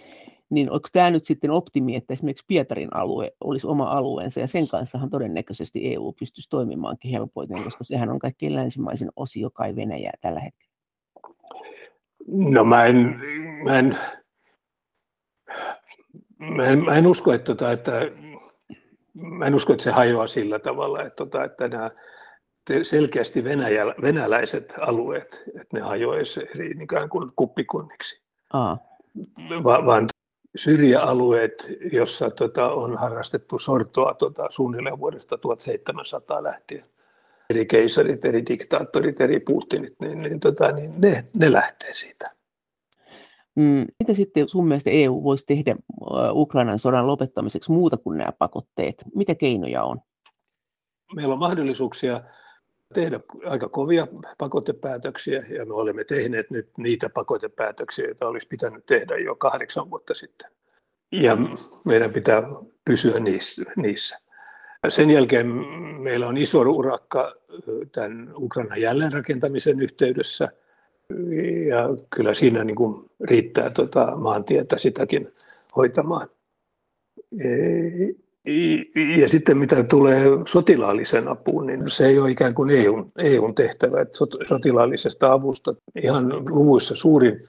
A: niin onko tämä nyt sitten optimi, että esimerkiksi Pietarin alue olisi oma alueensa, ja sen kanssahan todennäköisesti EU pystyisi toimimaankin helpoiten, koska sehän on kaikkein länsimaisin osio kai Venäjää tällä hetkellä.
B: No mä en, mä en, mä en, mä en usko, että, tota, että, mä en usko, että se hajoaa sillä tavalla, että, tota, että nämä selkeästi venäjä, venäläiset alueet, että ne hajoaisi eri ikään kuin kuppikunniksi. Aa. Va, vaan syrjäalueet, jossa tota, on harrastettu sortoa tota, suunnilleen vuodesta 1700 lähtien, eri keisarit, eri diktaattorit, eri Putinit, niin, niin, tota, niin ne, ne lähtee siitä.
A: Mm, mitä sitten sun mielestä EU voisi tehdä Ukrainan sodan lopettamiseksi muuta kuin nämä pakotteet? Mitä keinoja on?
B: Meillä on mahdollisuuksia tehdä aika kovia pakotepäätöksiä, ja me olemme tehneet nyt niitä pakotepäätöksiä, joita olisi pitänyt tehdä jo kahdeksan vuotta sitten. Ja meidän pitää pysyä niissä. Sen jälkeen meillä on iso urakka tämän Ukrainan jälleenrakentamisen yhteydessä, ja kyllä siinä niin kuin riittää tuota maantietä sitäkin hoitamaan. Ja sitten mitä tulee sotilaallisen apuun, niin se ei ole ikään kuin EUn, EUn tehtävä. Että sotilaallisesta avusta ihan luvuissa suurin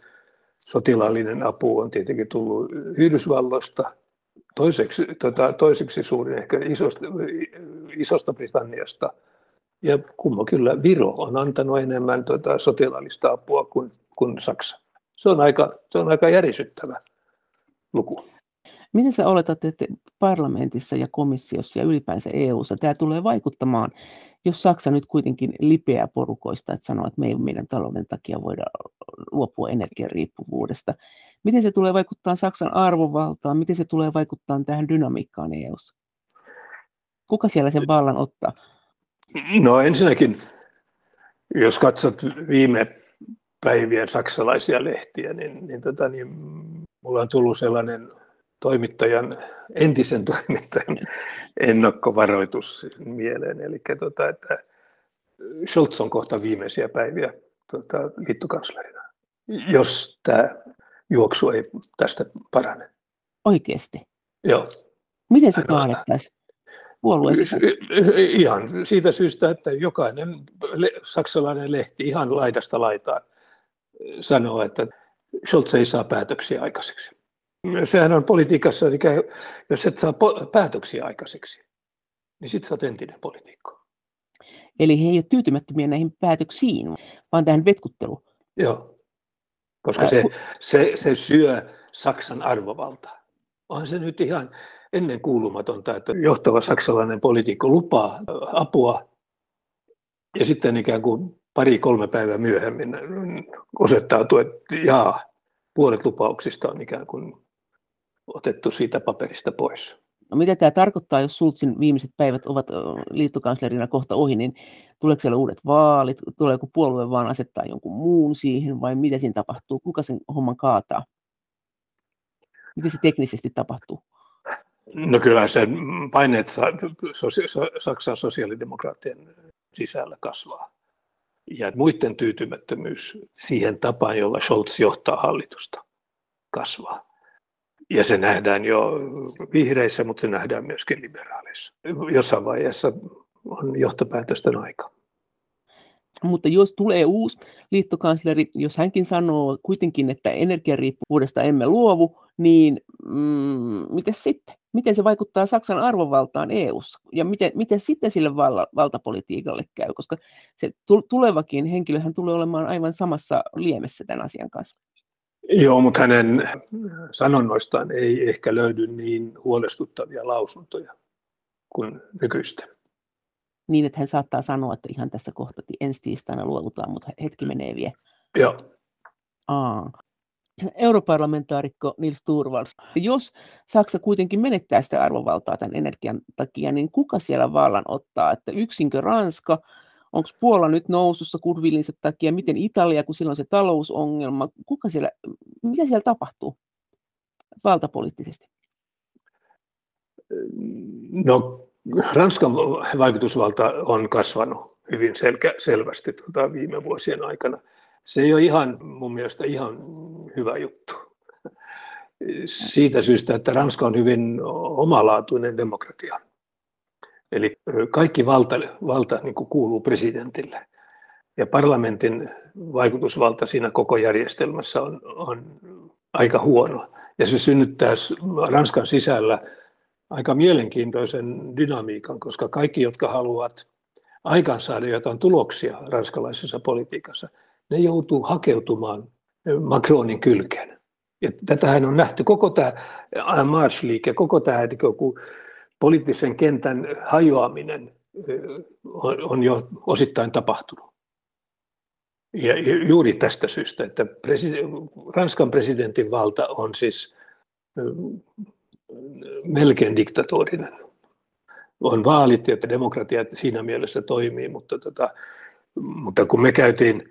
B: sotilaallinen apu on tietenkin tullut Yhdysvalloista, toiseksi, tota, toiseksi suurin ehkä isosta, isosta Britanniasta. Ja kumma kyllä Viro on antanut enemmän tota, sotilaallista apua kuin, kuin Saksa. Se on aika, se on aika järisyttävä luku.
A: Miten sä oletat, että parlamentissa ja komissiossa ja ylipäänsä EU:ssa tämä tulee vaikuttamaan, jos Saksa nyt kuitenkin lipeää porukoista, että sanoo, että me ei meidän talouden takia voida luopua energiariippuvuudesta. Miten se tulee vaikuttaa Saksan arvovaltaan? Miten se tulee vaikuttaa tähän dynamiikkaan EU:ssa? Kuka siellä sen vallan ottaa?
B: No ensinnäkin, jos katsot viime päivien saksalaisia lehtiä, niin, niin, tota, niin mulla on tullut sellainen toimittajan, entisen toimittajan ennakkovaroitus mieleen. Eli tota, että Scholz on kohta viimeisiä päiviä tota, liittokanslerina, jos tämä juoksu ei tästä parane.
A: Oikeasti?
B: Joo.
A: Miten se kaadettaisiin? puolueen
B: Ihan siitä syystä, että jokainen saksalainen lehti ihan laidasta laitaan sanoo, että Scholz ei saa päätöksiä aikaiseksi. Sehän on politiikassa, jos et saa päätöksiä aikaiseksi, niin sitten sä oot entinen poliitikko.
A: Eli he eivät ole tyytymättömiä näihin päätöksiin, vaan tähän vetkutteluun.
B: Joo, koska se, se, se syö Saksan arvovaltaa. Onhan se nyt ihan ennen kuulumatonta, että johtava saksalainen poliitikko lupaa apua ja sitten ikään kuin pari-kolme päivää myöhemmin osoittautuu, että jaa, puolet lupauksista on ikään kuin otettu siitä paperista pois.
A: No mitä tämä tarkoittaa, jos Sultsin viimeiset päivät ovat liittokanslerina kohta ohi, niin tuleeko siellä uudet vaalit, tuleeko puolue vaan asettaa jonkun muun siihen vai mitä siinä tapahtuu, kuka sen homman kaataa? Miten se teknisesti tapahtuu?
B: No kyllä se paineet Saksan sosiaalidemokraattien sisällä kasvaa. Ja muiden tyytymättömyys siihen tapaan, jolla Scholz johtaa hallitusta, kasvaa. Ja se nähdään jo vihreissä, mutta se nähdään myöskin liberaaleissa. Jossain vaiheessa on johtopäätösten aika.
A: Mutta jos tulee uusi liittokansleri, jos hänkin sanoo kuitenkin, että energiariippuvuudesta emme luovu, niin mm, miten sitten? Miten se vaikuttaa Saksan arvovaltaan EU:ssa ja miten, miten sitten sille val, valtapolitiikalle käy, koska se tulevakin henkilöhän tulee olemaan aivan samassa liemessä tämän asian kanssa.
B: Joo, mutta hänen sanonnoistaan ei ehkä löydy niin huolestuttavia lausuntoja kuin nykyistä.
A: Niin, että hän saattaa sanoa, että ihan tässä kohta ensi tiistaina luovutaan, mutta hetki menee vielä.
B: Joo.
A: Aa. Europarlamentaarikko Nils Turvals, jos Saksa kuitenkin menettää sitä arvovaltaa tämän energian takia, niin kuka siellä vallan ottaa? Että yksinkö Ranska, onko Puola nyt nousussa kurvillinsa takia, miten Italia, kun sillä on se talousongelma, kuka siellä, mitä siellä tapahtuu valtapoliittisesti?
B: No Ranskan vaikutusvalta on kasvanut hyvin selkä, selvästi tuota viime vuosien aikana. Se ei ole ihan mun mielestä ihan hyvä juttu. Siitä syystä, että Ranska on hyvin omalaatuinen demokratia. Eli kaikki valta, valta niin kuin kuuluu presidentille. Ja parlamentin vaikutusvalta siinä koko järjestelmässä on, on aika huono. Ja se synnyttää Ranskan sisällä aika mielenkiintoisen dynamiikan, koska kaikki, jotka haluavat aikaansaada jotain tuloksia ranskalaisessa politiikassa, ne joutuu hakeutumaan Macronin kylkeen. Ja tätähän on nähty koko tämä March-liike, koko tämä poliittisen kentän hajoaminen on jo osittain tapahtunut. Ja juuri tästä syystä, että Ranskan presidentin valta on siis melkein diktatorinen. On vaalit ja demokratia siinä mielessä toimii, mutta, tota, mutta kun me käytiin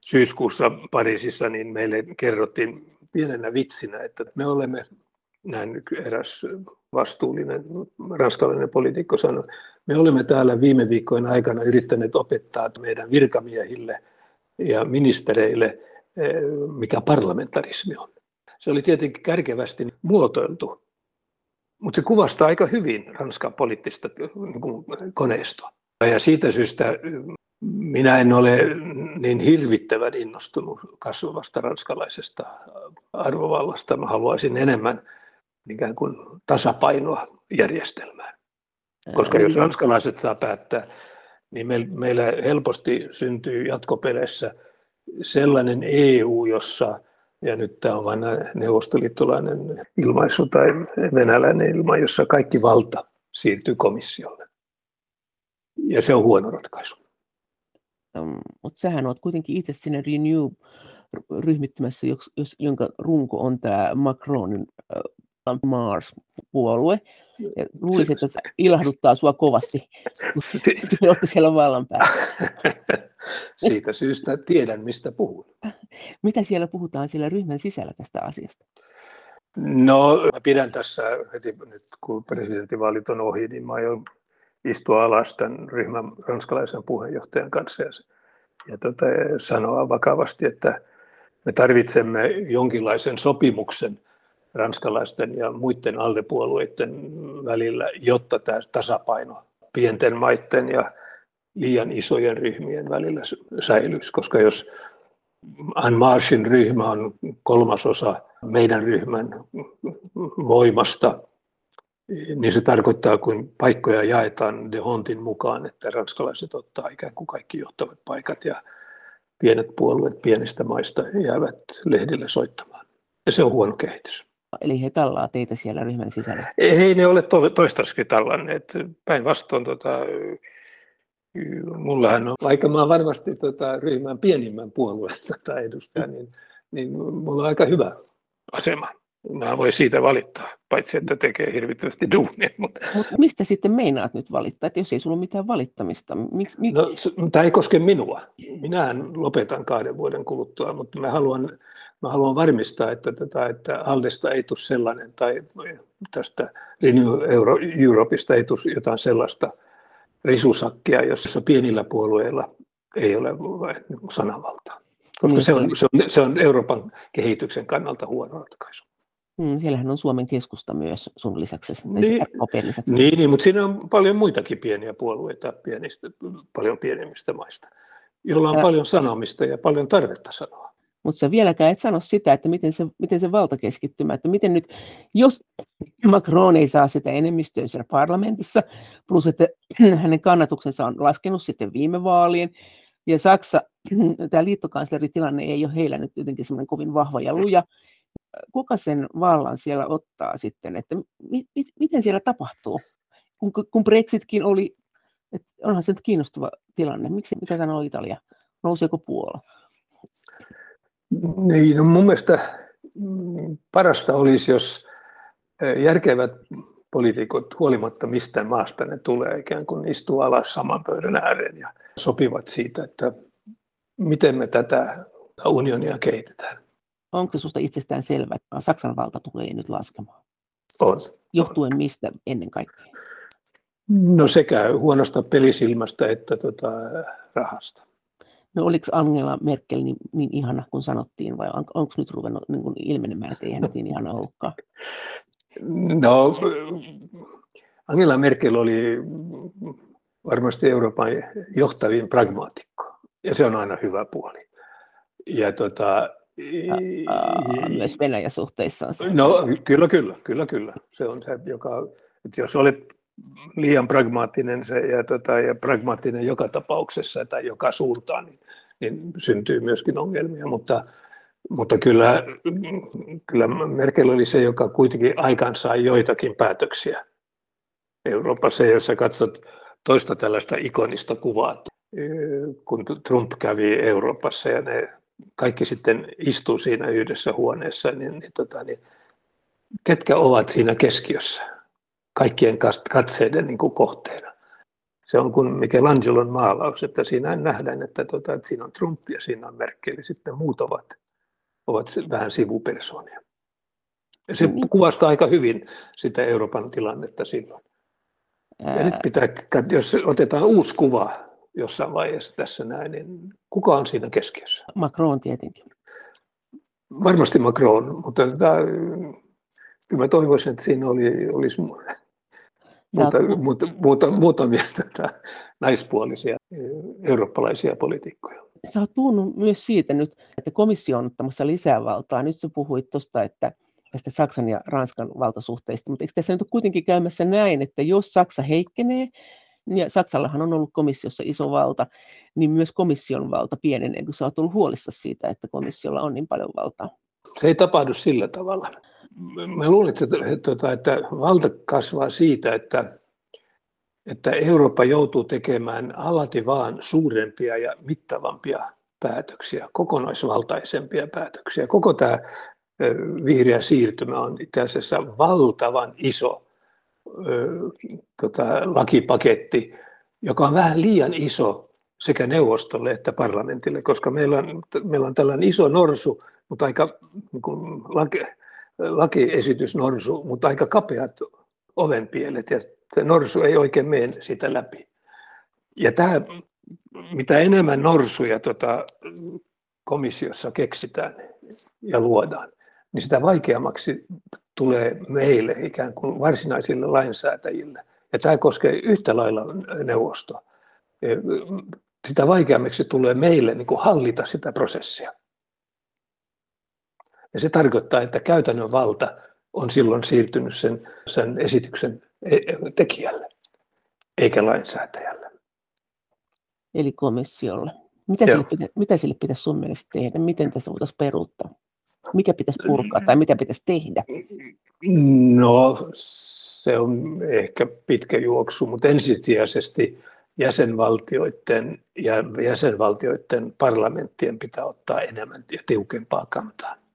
B: syyskuussa Pariisissa, niin meille kerrottiin pienenä vitsinä, että me olemme, näin eräs vastuullinen ranskalainen poliitikko sanoi, me olemme täällä viime viikkojen aikana yrittäneet opettaa meidän virkamiehille ja ministereille, eh, mikä parlamentarismi on. Se oli tietenkin kärkevästi muotoiltu, mutta se kuvastaa aika hyvin Ranskan poliittista niin koneistoa. Ja siitä syystä minä en ole niin hirvittävän innostunut kasvavasta ranskalaisesta arvovallasta. Mä haluaisin enemmän ikään kuin tasapainoa järjestelmään. Koska jos ranskalaiset saa päättää, niin meillä helposti syntyy jatkopeleissä sellainen EU, jossa, ja nyt tämä on vain neuvostoliittolainen ilmaisu tai venäläinen ilma, jossa kaikki valta siirtyy komissiolle. Ja se on huono ratkaisu.
A: Mutta sähän olet kuitenkin itse sinne Renew ryhmittymässä, jos, jos, jonka runko on tämä Macronin Mars-puolue. Ja luulisin, että se ilahduttaa sua kovasti, kun te olette siellä vallan päällä.
B: Siitä syystä tiedän, mistä puhun.
A: Mitä siellä puhutaan siellä ryhmän sisällä tästä asiasta?
B: No, mä pidän tässä heti, nyt kun presidentinvaalit on ohi, niin mä aion istua alas tämän ryhmän ranskalaisen puheenjohtajan kanssa ja, ja tota, sanoa vakavasti, että me tarvitsemme jonkinlaisen sopimuksen ranskalaisten ja muiden aldepuolueiden välillä, jotta tämä tasapaino pienten maiden ja liian isojen ryhmien välillä säilyisi, koska jos Anmarsin ryhmä on kolmasosa meidän ryhmän voimasta, niin se tarkoittaa, kun paikkoja jaetaan de Hontin mukaan, että ranskalaiset ottaa ikään kuin kaikki johtavat paikat ja pienet puolueet pienistä maista jäävät lehdille soittamaan. Ja se on huono kehitys.
A: Eli he tallaa teitä siellä ryhmän sisällä?
B: Ei ne ole toistaiseksi tallanneet. Päinvastoin tota, mullahan on, vaikka mä olen varmasti tota, ryhmän pienimmän puolueen tota, edustaja, niin, niin mulla on aika hyvä asema. Mä voi siitä valittaa, paitsi että tekee hirvittävästi duunia. Mutta...
A: Mut mistä sitten meinaat nyt valittaa, että jos ei sulla ole mitään valittamista? Miks,
B: mik... no, tämä ei koske minua. Minähän lopetan kahden vuoden kuluttua, mutta mä haluan, mä haluan varmistaa, että, tätä, että Aldesta ei tule sellainen, tai tästä Euro, Europeista ei tule jotain sellaista risusakkia, jossa pienillä puolueilla ei ole sananvaltaa. Koska niin, se, on, se, on, se on Euroopan kehityksen kannalta huono ratkaisu.
A: Mm, siellähän on Suomen keskusta myös sun lisäksi. Niin,
B: lisäksi. Niin, niin, mutta siinä on paljon muitakin pieniä puolueita pienistä, paljon pienemmistä maista, joilla on paljon sanomista ja paljon tarvetta sanoa.
A: Mutta sä vieläkään et sano sitä, että miten se, miten se valtakeskittymä, että miten nyt, jos Macron ei saa sitä enemmistöä siellä parlamentissa, plus että hänen kannatuksensa on laskenut sitten viime vaalien, ja Saksa, tämä liittokansleritilanne ei ole heillä nyt jotenkin semmoinen kovin vahva ja luja, kuka sen vallan siellä ottaa sitten, että mi, mi, miten siellä tapahtuu, kun, kun Brexitkin oli, että onhan se nyt kiinnostava tilanne, miksi, mitä sanoo Italia, nouseeko Puola?
B: Niin, no mun mielestä parasta olisi, jos järkevät poliitikot huolimatta mistä maasta ne tulee, ikään kuin istuu alas saman pöydän ääreen ja sopivat siitä, että miten me tätä unionia kehitetään.
A: Onko se sinusta itsestään selvä, että Saksan valta tulee nyt laskemaan?
B: On.
A: Johtuen on. mistä ennen kaikkea?
B: No sekä huonosta pelisilmästä että tota, rahasta.
A: No oliko Angela Merkel niin, niin ihana kuin sanottiin vai on, onko nyt ruvennut niin kuin ilmenemään, että eihän niin ihana ollutkaan?
B: No Angela Merkel oli varmasti Euroopan johtavin pragmaatikko ja se on aina hyvä puoli. Ja tota,
A: myös Venäjän suhteissa.
B: No kyllä, kyllä, kyllä, kyllä. Se on se, joka, että jos olet liian pragmaattinen se, ja, tota, ja pragmaattinen joka tapauksessa tai joka suuntaan, niin, niin syntyy myöskin ongelmia, mutta, mutta kyllä, kyllä Merkel oli se, joka kuitenkin aikaan sai joitakin päätöksiä Euroopassa, jossa katsot toista tällaista ikonista kuvaa, kun Trump kävi Euroopassa ja ne kaikki sitten istuu siinä yhdessä huoneessa, niin, niin, tota, niin ketkä ovat siinä keskiössä kaikkien katseiden niin kuin kohteena. Se on kuin Michelangelon maalaus, että siinä nähdään, että, tota, että siinä on Trump ja siinä on Merkel, sitten muut ovat, ovat vähän sivupersonia. Ja se niin. kuvastaa aika hyvin sitä Euroopan tilannetta silloin. Ja nyt pitää, jos otetaan uusi kuva jossain vaiheessa tässä näin, niin kuka on siinä keskiössä?
A: Macron tietenkin.
B: Varmasti Macron, mutta tämä, kyllä mä toivoisin, että siinä oli, olisi muuta, muuta, muuta, muutamia tätä naispuolisia eurooppalaisia poliitikkoja.
A: Sä oot puhunut myös siitä nyt, että komissio on ottamassa lisää valtaa. Nyt sä puhuit tuosta, että tästä Saksan ja Ranskan valtasuhteista, mutta eikö tässä nyt ole kuitenkin käymässä näin, että jos Saksa heikkenee, ja Saksallahan on ollut komissiossa iso valta, niin myös komission valta pienenee, kun sä oot ollut huolissa siitä, että komissiolla on niin paljon valtaa.
B: Se ei tapahdu sillä tavalla. Mä luulen, että, tuota, että valta kasvaa siitä, että, että Eurooppa joutuu tekemään alati vaan suurempia ja mittavampia päätöksiä, kokonaisvaltaisempia päätöksiä. Koko tämä vihreä siirtymä on itse asiassa valtavan iso tota, lakipaketti, joka on vähän liian iso sekä neuvostolle että parlamentille, koska meillä on, meillä on tällainen iso norsu, mutta aika niin kuin laki, lakiesitys norsu, mutta aika kapeat ovenpielet ja norsu ei oikein mene sitä läpi. Ja tämä, mitä enemmän norsuja tota, komissiossa keksitään ja luodaan, niin sitä vaikeammaksi tulee meille ikään kuin varsinaisille lainsäätäjille. Ja tämä koskee yhtä lailla neuvostoa. Sitä vaikeammaksi tulee meille niin kuin hallita sitä prosessia. Ja se tarkoittaa, että käytännön valta on silloin siirtynyt sen, sen esityksen e, tekijälle, eikä lainsäätäjälle.
A: Eli komissiolle. Mitä sille, pitä, mitä sille pitäisi sun mielestä tehdä? Miten tässä voitaisiin peruuttaa? Mikä pitäisi purkaa tai mitä pitäisi tehdä?
B: No, se on ehkä pitkä juoksu, mutta ensisijaisesti jäsenvaltioiden ja jäsenvaltioiden parlamenttien pitää ottaa enemmän ja tiukempaa kantaa.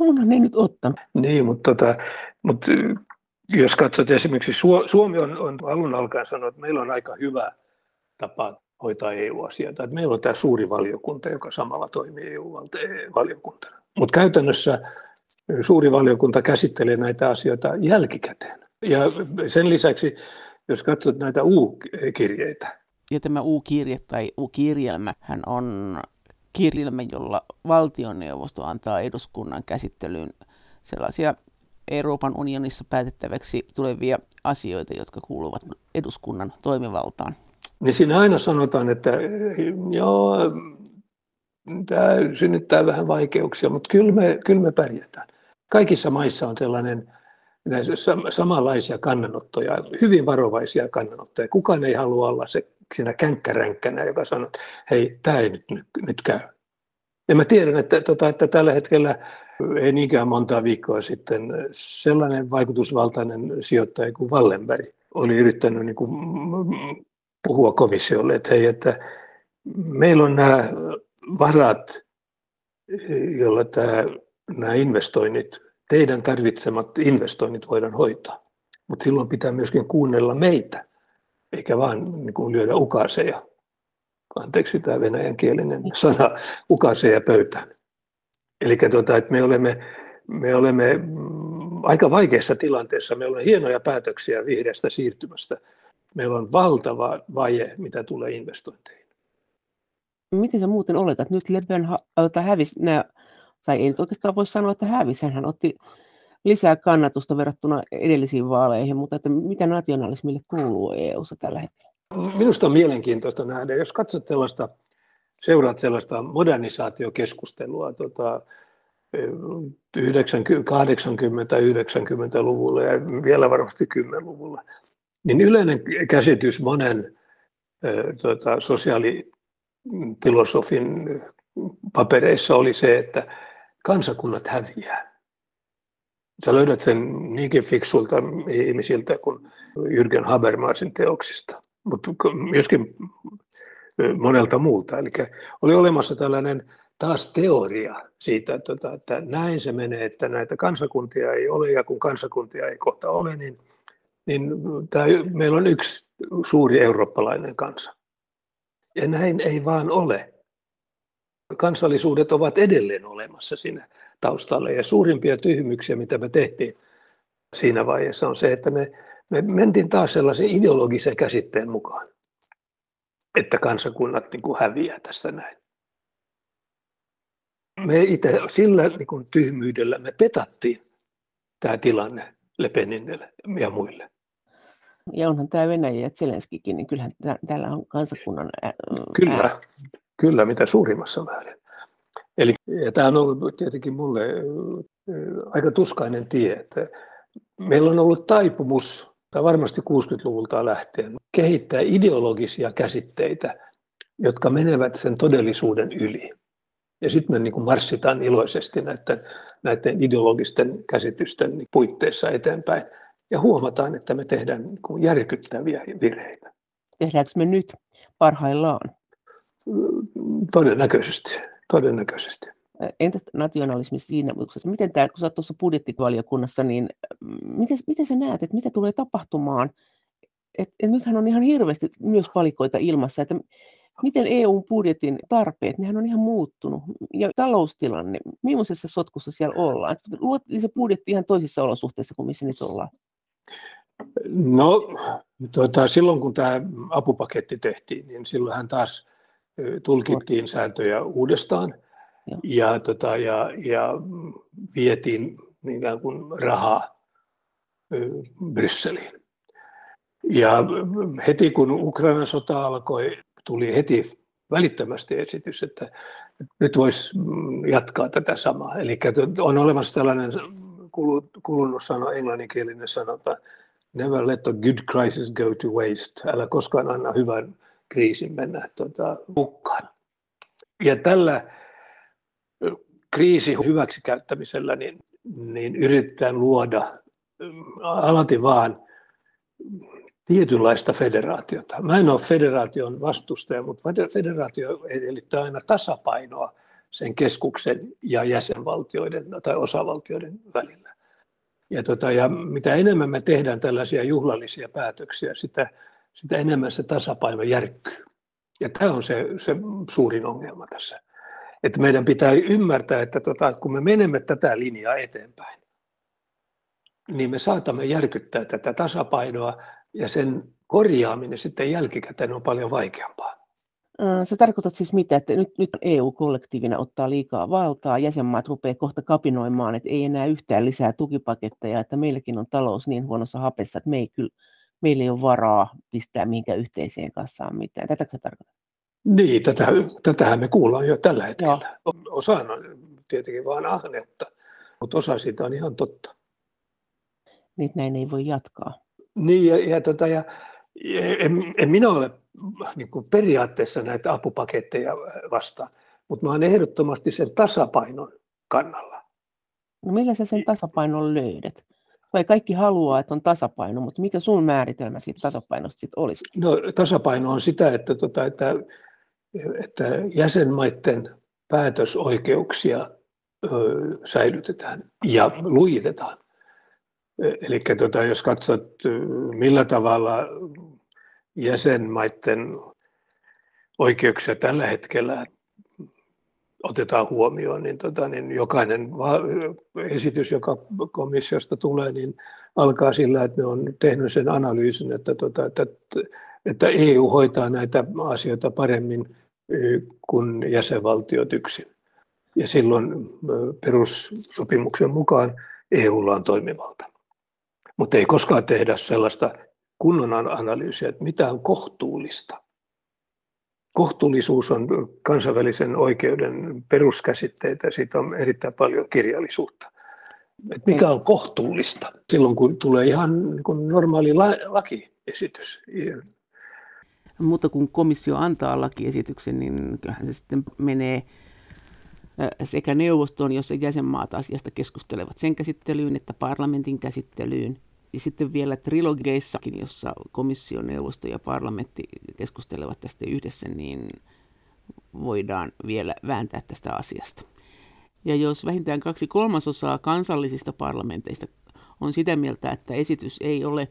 A: Onhan ne nyt ottanut.
B: Niin, mutta, tota, mutta jos katsot esimerkiksi Suomi on, on alun alkaen sanonut, että meillä on aika hyvä tapa hoitaa EU-asioita. Että meillä on tämä suuri valiokunta, joka samalla toimii EU-valiokuntana. Mutta käytännössä suuri valiokunta käsittelee näitä asioita jälkikäteen. Ja sen lisäksi, jos katsot näitä U-kirjeitä.
A: Ja tämä U-kirje tai U-kirjelmä hän on kirjelmä, jolla valtioneuvosto antaa eduskunnan käsittelyyn sellaisia Euroopan unionissa päätettäväksi tulevia asioita, jotka kuuluvat eduskunnan toimivaltaan.
B: Niin siinä aina sanotaan, että joo, tämä synnyttää vähän vaikeuksia, mutta kyllä me, kyllä me pärjätään. Kaikissa maissa on sellainen näissä samanlaisia kannanottoja, hyvin varovaisia kannanottoja. Kukaan ei halua olla se siinä känkkäränkkänä, joka sanoo, että hei, tämä ei nyt, nyt, nyt käy. Ja mä tiedän, että, tota, että tällä hetkellä ei niinkään montaa viikkoa sitten sellainen vaikutusvaltainen sijoittaja kuin Wallenberg oli yrittänyt niin kuin puhua komissiolle, että hei, että meillä on nämä varat, joilla tämä, nämä investoinnit, teidän tarvitsemat investoinnit voidaan hoitaa. Mutta silloin pitää myöskin kuunnella meitä, eikä vaan niin kuin lyödä ukaseja. Anteeksi tämä venäjänkielinen sana, ukaseja pöytään. Eli tuota, me olemme, me olemme aika vaikeassa tilanteessa. Meillä on hienoja päätöksiä vihreästä siirtymästä, meillä on valtava vaje, mitä tulee investointeihin.
A: Miten sä muuten oletat? Nyt Le Pen ha- hävisi, nää, tai ei nyt oikeastaan voi sanoa, että hävisi, hän otti lisää kannatusta verrattuna edellisiin vaaleihin, mutta että mikä nationalismille kuuluu EU-ssa tällä hetkellä?
B: Minusta on mielenkiintoista nähdä, jos katsot sellaista, seuraat sellaista modernisaatiokeskustelua tota, 80-90-luvulla ja vielä varmasti 10-luvulla, niin yleinen käsitys monen tota, sosiaalifilosofin papereissa oli se, että kansakunnat häviää. Sä löydät sen niinkin fiksulta ihmisiltä kuin Jürgen Habermasin teoksista, mutta myöskin monelta muulta. Eli oli olemassa tällainen taas teoria siitä, että, tota, että näin se menee, että näitä kansakuntia ei ole ja kun kansakuntia ei kohta ole, niin – niin tämä, meillä on yksi suuri eurooppalainen kansa. Ja näin ei vaan ole. Kansallisuudet ovat edelleen olemassa siinä taustalla. Ja suurimpia tyhmyksiä, mitä me tehtiin siinä vaiheessa, on se, että me, me mentiin taas sellaisen ideologisen käsitteen mukaan, että kansakunnat niin kuin häviää tässä näin. Me itse sillä niin kuin tyhmyydellä me petattiin tämä tilanne Lepeninille ja muille.
A: Ja onhan tämä Venäjä ja Zelenskikin, niin kyllähän täällä on kansakunnan ää,
B: Kyllä, kyllä, mitä suurimmassa määrin. Eli, ja tämä on ollut tietenkin mulle aika tuskainen tie, että meillä on ollut taipumus, tai varmasti 60-luvulta lähtien, kehittää ideologisia käsitteitä, jotka menevät sen todellisuuden yli. Ja sitten me niin kuin marssitaan iloisesti näiden, näiden ideologisten käsitysten puitteissa eteenpäin ja huomataan, että me tehdään niin järkyttäviä virheitä.
A: Tehdäänkö me nyt parhaillaan?
B: Todennäköisesti. Todennäköisesti.
A: Entä nationalismi siinä, miten tämä, kun sä olet tuossa budjettivaliokunnassa, niin miten, miten sä näet, että mitä tulee tapahtumaan? Et, et nythän on ihan hirveästi myös palikoita ilmassa, että miten EU-budjetin tarpeet, nehän on ihan muuttunut. Ja taloustilanne, millaisessa sotkussa siellä ollaan? Luotiin se budjetti ihan toisissa olosuhteissa kuin missä nyt ollaan.
B: No, tuota, silloin kun tämä apupaketti tehtiin, niin silloinhan taas tulkittiin sääntöjä uudestaan ja, tota, ja, ja vietiin ikään kuin rahaa Brysseliin. Ja heti kun Ukrainan sota alkoi, tuli heti välittömästi esitys, että nyt voisi jatkaa tätä samaa. Eli on olemassa tällainen kulunut sana, englanninkielinen sanota, never let a good crisis go to waste. Älä koskaan anna hyvän kriisin mennä tuota, hukkaan. Ja tällä kriisi hyväksikäyttämisellä niin, niin yritetään luoda alati vaan tietynlaista federaatiota. Mä en ole federaation vastustaja, mutta federaatio edellyttää aina tasapainoa sen keskuksen ja jäsenvaltioiden tai osavaltioiden välillä. Ja, tota, ja mitä enemmän me tehdään tällaisia juhlallisia päätöksiä, sitä, sitä enemmän se tasapaino järkkyy. Ja tämä on se, se suurin ongelma tässä. Että meidän pitää ymmärtää, että tota, kun me menemme tätä linjaa eteenpäin, niin me saatamme järkyttää tätä tasapainoa ja sen korjaaminen sitten jälkikäteen on paljon vaikeampaa.
A: Se tarkoittaa siis mitä, että nyt, nyt EU-kollektiivina ottaa liikaa valtaa, jäsenmaat rupeaa kohta kapinoimaan, että ei enää yhtään lisää tukipaketteja, että meilläkin on talous niin huonossa hapessa, että me ei kyllä, meillä ei ole varaa pistää mihinkään yhteiseen kassaan mitään. Tätä se tarkoittaa?
B: Niin, tätä, tätähän me kuullaan jo tällä hetkellä. Joo. Osa on tietenkin vain ahneutta, mutta osa siitä on ihan totta.
A: Niin näin ei voi jatkaa.
B: Niin, ja, ja, tota, ja en, en minä ole niin kuin periaatteessa näitä apupaketteja vastaan, mutta mä olen ehdottomasti sen tasapainon kannalla.
A: No millä sä sen tasapainon löydät? Vai kaikki haluaa, että on tasapaino, mutta mikä sun määritelmä siitä tasapainosta sitten olisi?
B: No tasapaino on sitä, että, tota, että, että jäsenmaiden päätösoikeuksia ö, säilytetään ja lujitetaan. Eli tota, jos katsot, millä tavalla jäsenmaiden oikeuksia tällä hetkellä otetaan huomioon, niin, tota, niin jokainen esitys, joka komissiosta tulee, niin alkaa sillä, että ne on tehnyt sen analyysin, että, tota, että, että EU hoitaa näitä asioita paremmin kuin jäsenvaltiot yksin. Ja silloin perussopimuksen mukaan EUlla on toimivalta. Mutta ei koskaan tehdä sellaista kunnon analyysiä, että mitä on kohtuullista. Kohtuullisuus on kansainvälisen oikeuden peruskäsitteitä, siitä on erittäin paljon kirjallisuutta. Että mikä on kohtuullista silloin, kun tulee ihan niin normaali lakiesitys.
A: Mutta kun komissio antaa lakiesityksen, niin kyllähän se sitten menee sekä neuvostoon, jossa jäsenmaat asiasta keskustelevat sen käsittelyyn, että parlamentin käsittelyyn. Ja sitten vielä trilogeissakin, jossa komissio, neuvosto ja parlamentti keskustelevat tästä yhdessä, niin voidaan vielä vääntää tästä asiasta. Ja jos vähintään kaksi kolmasosaa kansallisista parlamenteista on sitä mieltä, että esitys ei ole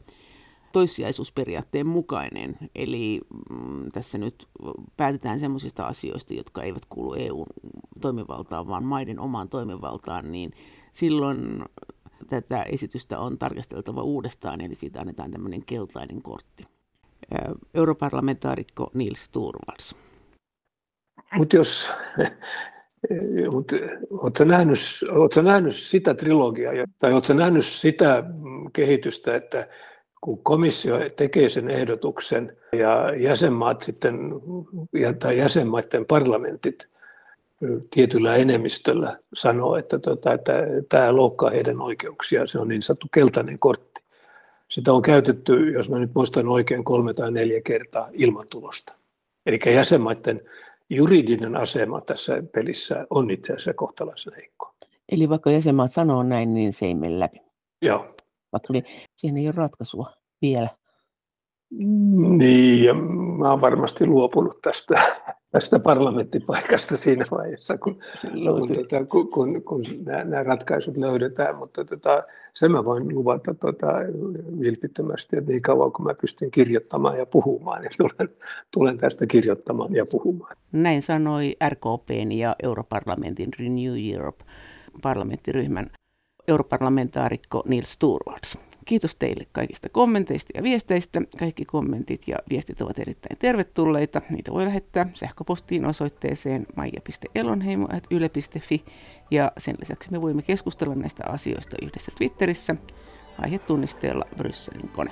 A: toissijaisuusperiaatteen mukainen. Eli mm, tässä nyt päätetään sellaisista asioista, jotka eivät kuulu EU-toimivaltaan, vaan maiden omaan toimivaltaan, niin silloin tätä esitystä on tarkasteltava uudestaan, eli siitä annetaan tämmöinen keltainen kortti. Europarlamentaarikko Nils Turvals.
B: Mutta jos, mut, oletko nähnyt, oletko nähnyt sitä trilogiaa, tai oletko nähnyt sitä kehitystä, että kun komissio tekee sen ehdotuksen ja jäsenmaat sitten, tai jäsenmaiden parlamentit tietyllä enemmistöllä sanoo, että, tota, tämä loukkaa heidän oikeuksia, se on niin sanottu keltainen kortti. Sitä on käytetty, jos mä nyt muistan oikein, kolme tai neljä kertaa ilman tulosta. Eli jäsenmaiden juridinen asema tässä pelissä on itse asiassa kohtalaisen heikko.
A: Eli vaikka jäsenmaat sanoo näin, niin se ei mene läpi.
B: Joo.
A: Vaikka siihen ei ole ratkaisua vielä.
B: Niin, ja mä oon varmasti luopunut tästä, tästä parlamenttipaikasta siinä vaiheessa, kun, kun, tota, kun, kun, kun nämä, nämä ratkaisut löydetään, mutta tota, sen mä voin luvata tota, vilpittömästi, että niin kauan kun mä pystyn kirjoittamaan ja puhumaan, niin tulen, tulen tästä kirjoittamaan ja puhumaan.
A: Näin sanoi RKPn ja Europarlamentin Renew Europe parlamenttiryhmän europarlamentaarikko Nils Turvalds. Kiitos teille kaikista kommenteista ja viesteistä. Kaikki kommentit ja viestit ovat erittäin tervetulleita. Niitä voi lähettää sähköpostiin osoitteeseen maija.elonheimo.yle.fi ja sen lisäksi me voimme keskustella näistä asioista yhdessä Twitterissä aihetunnisteella Brysselin kone.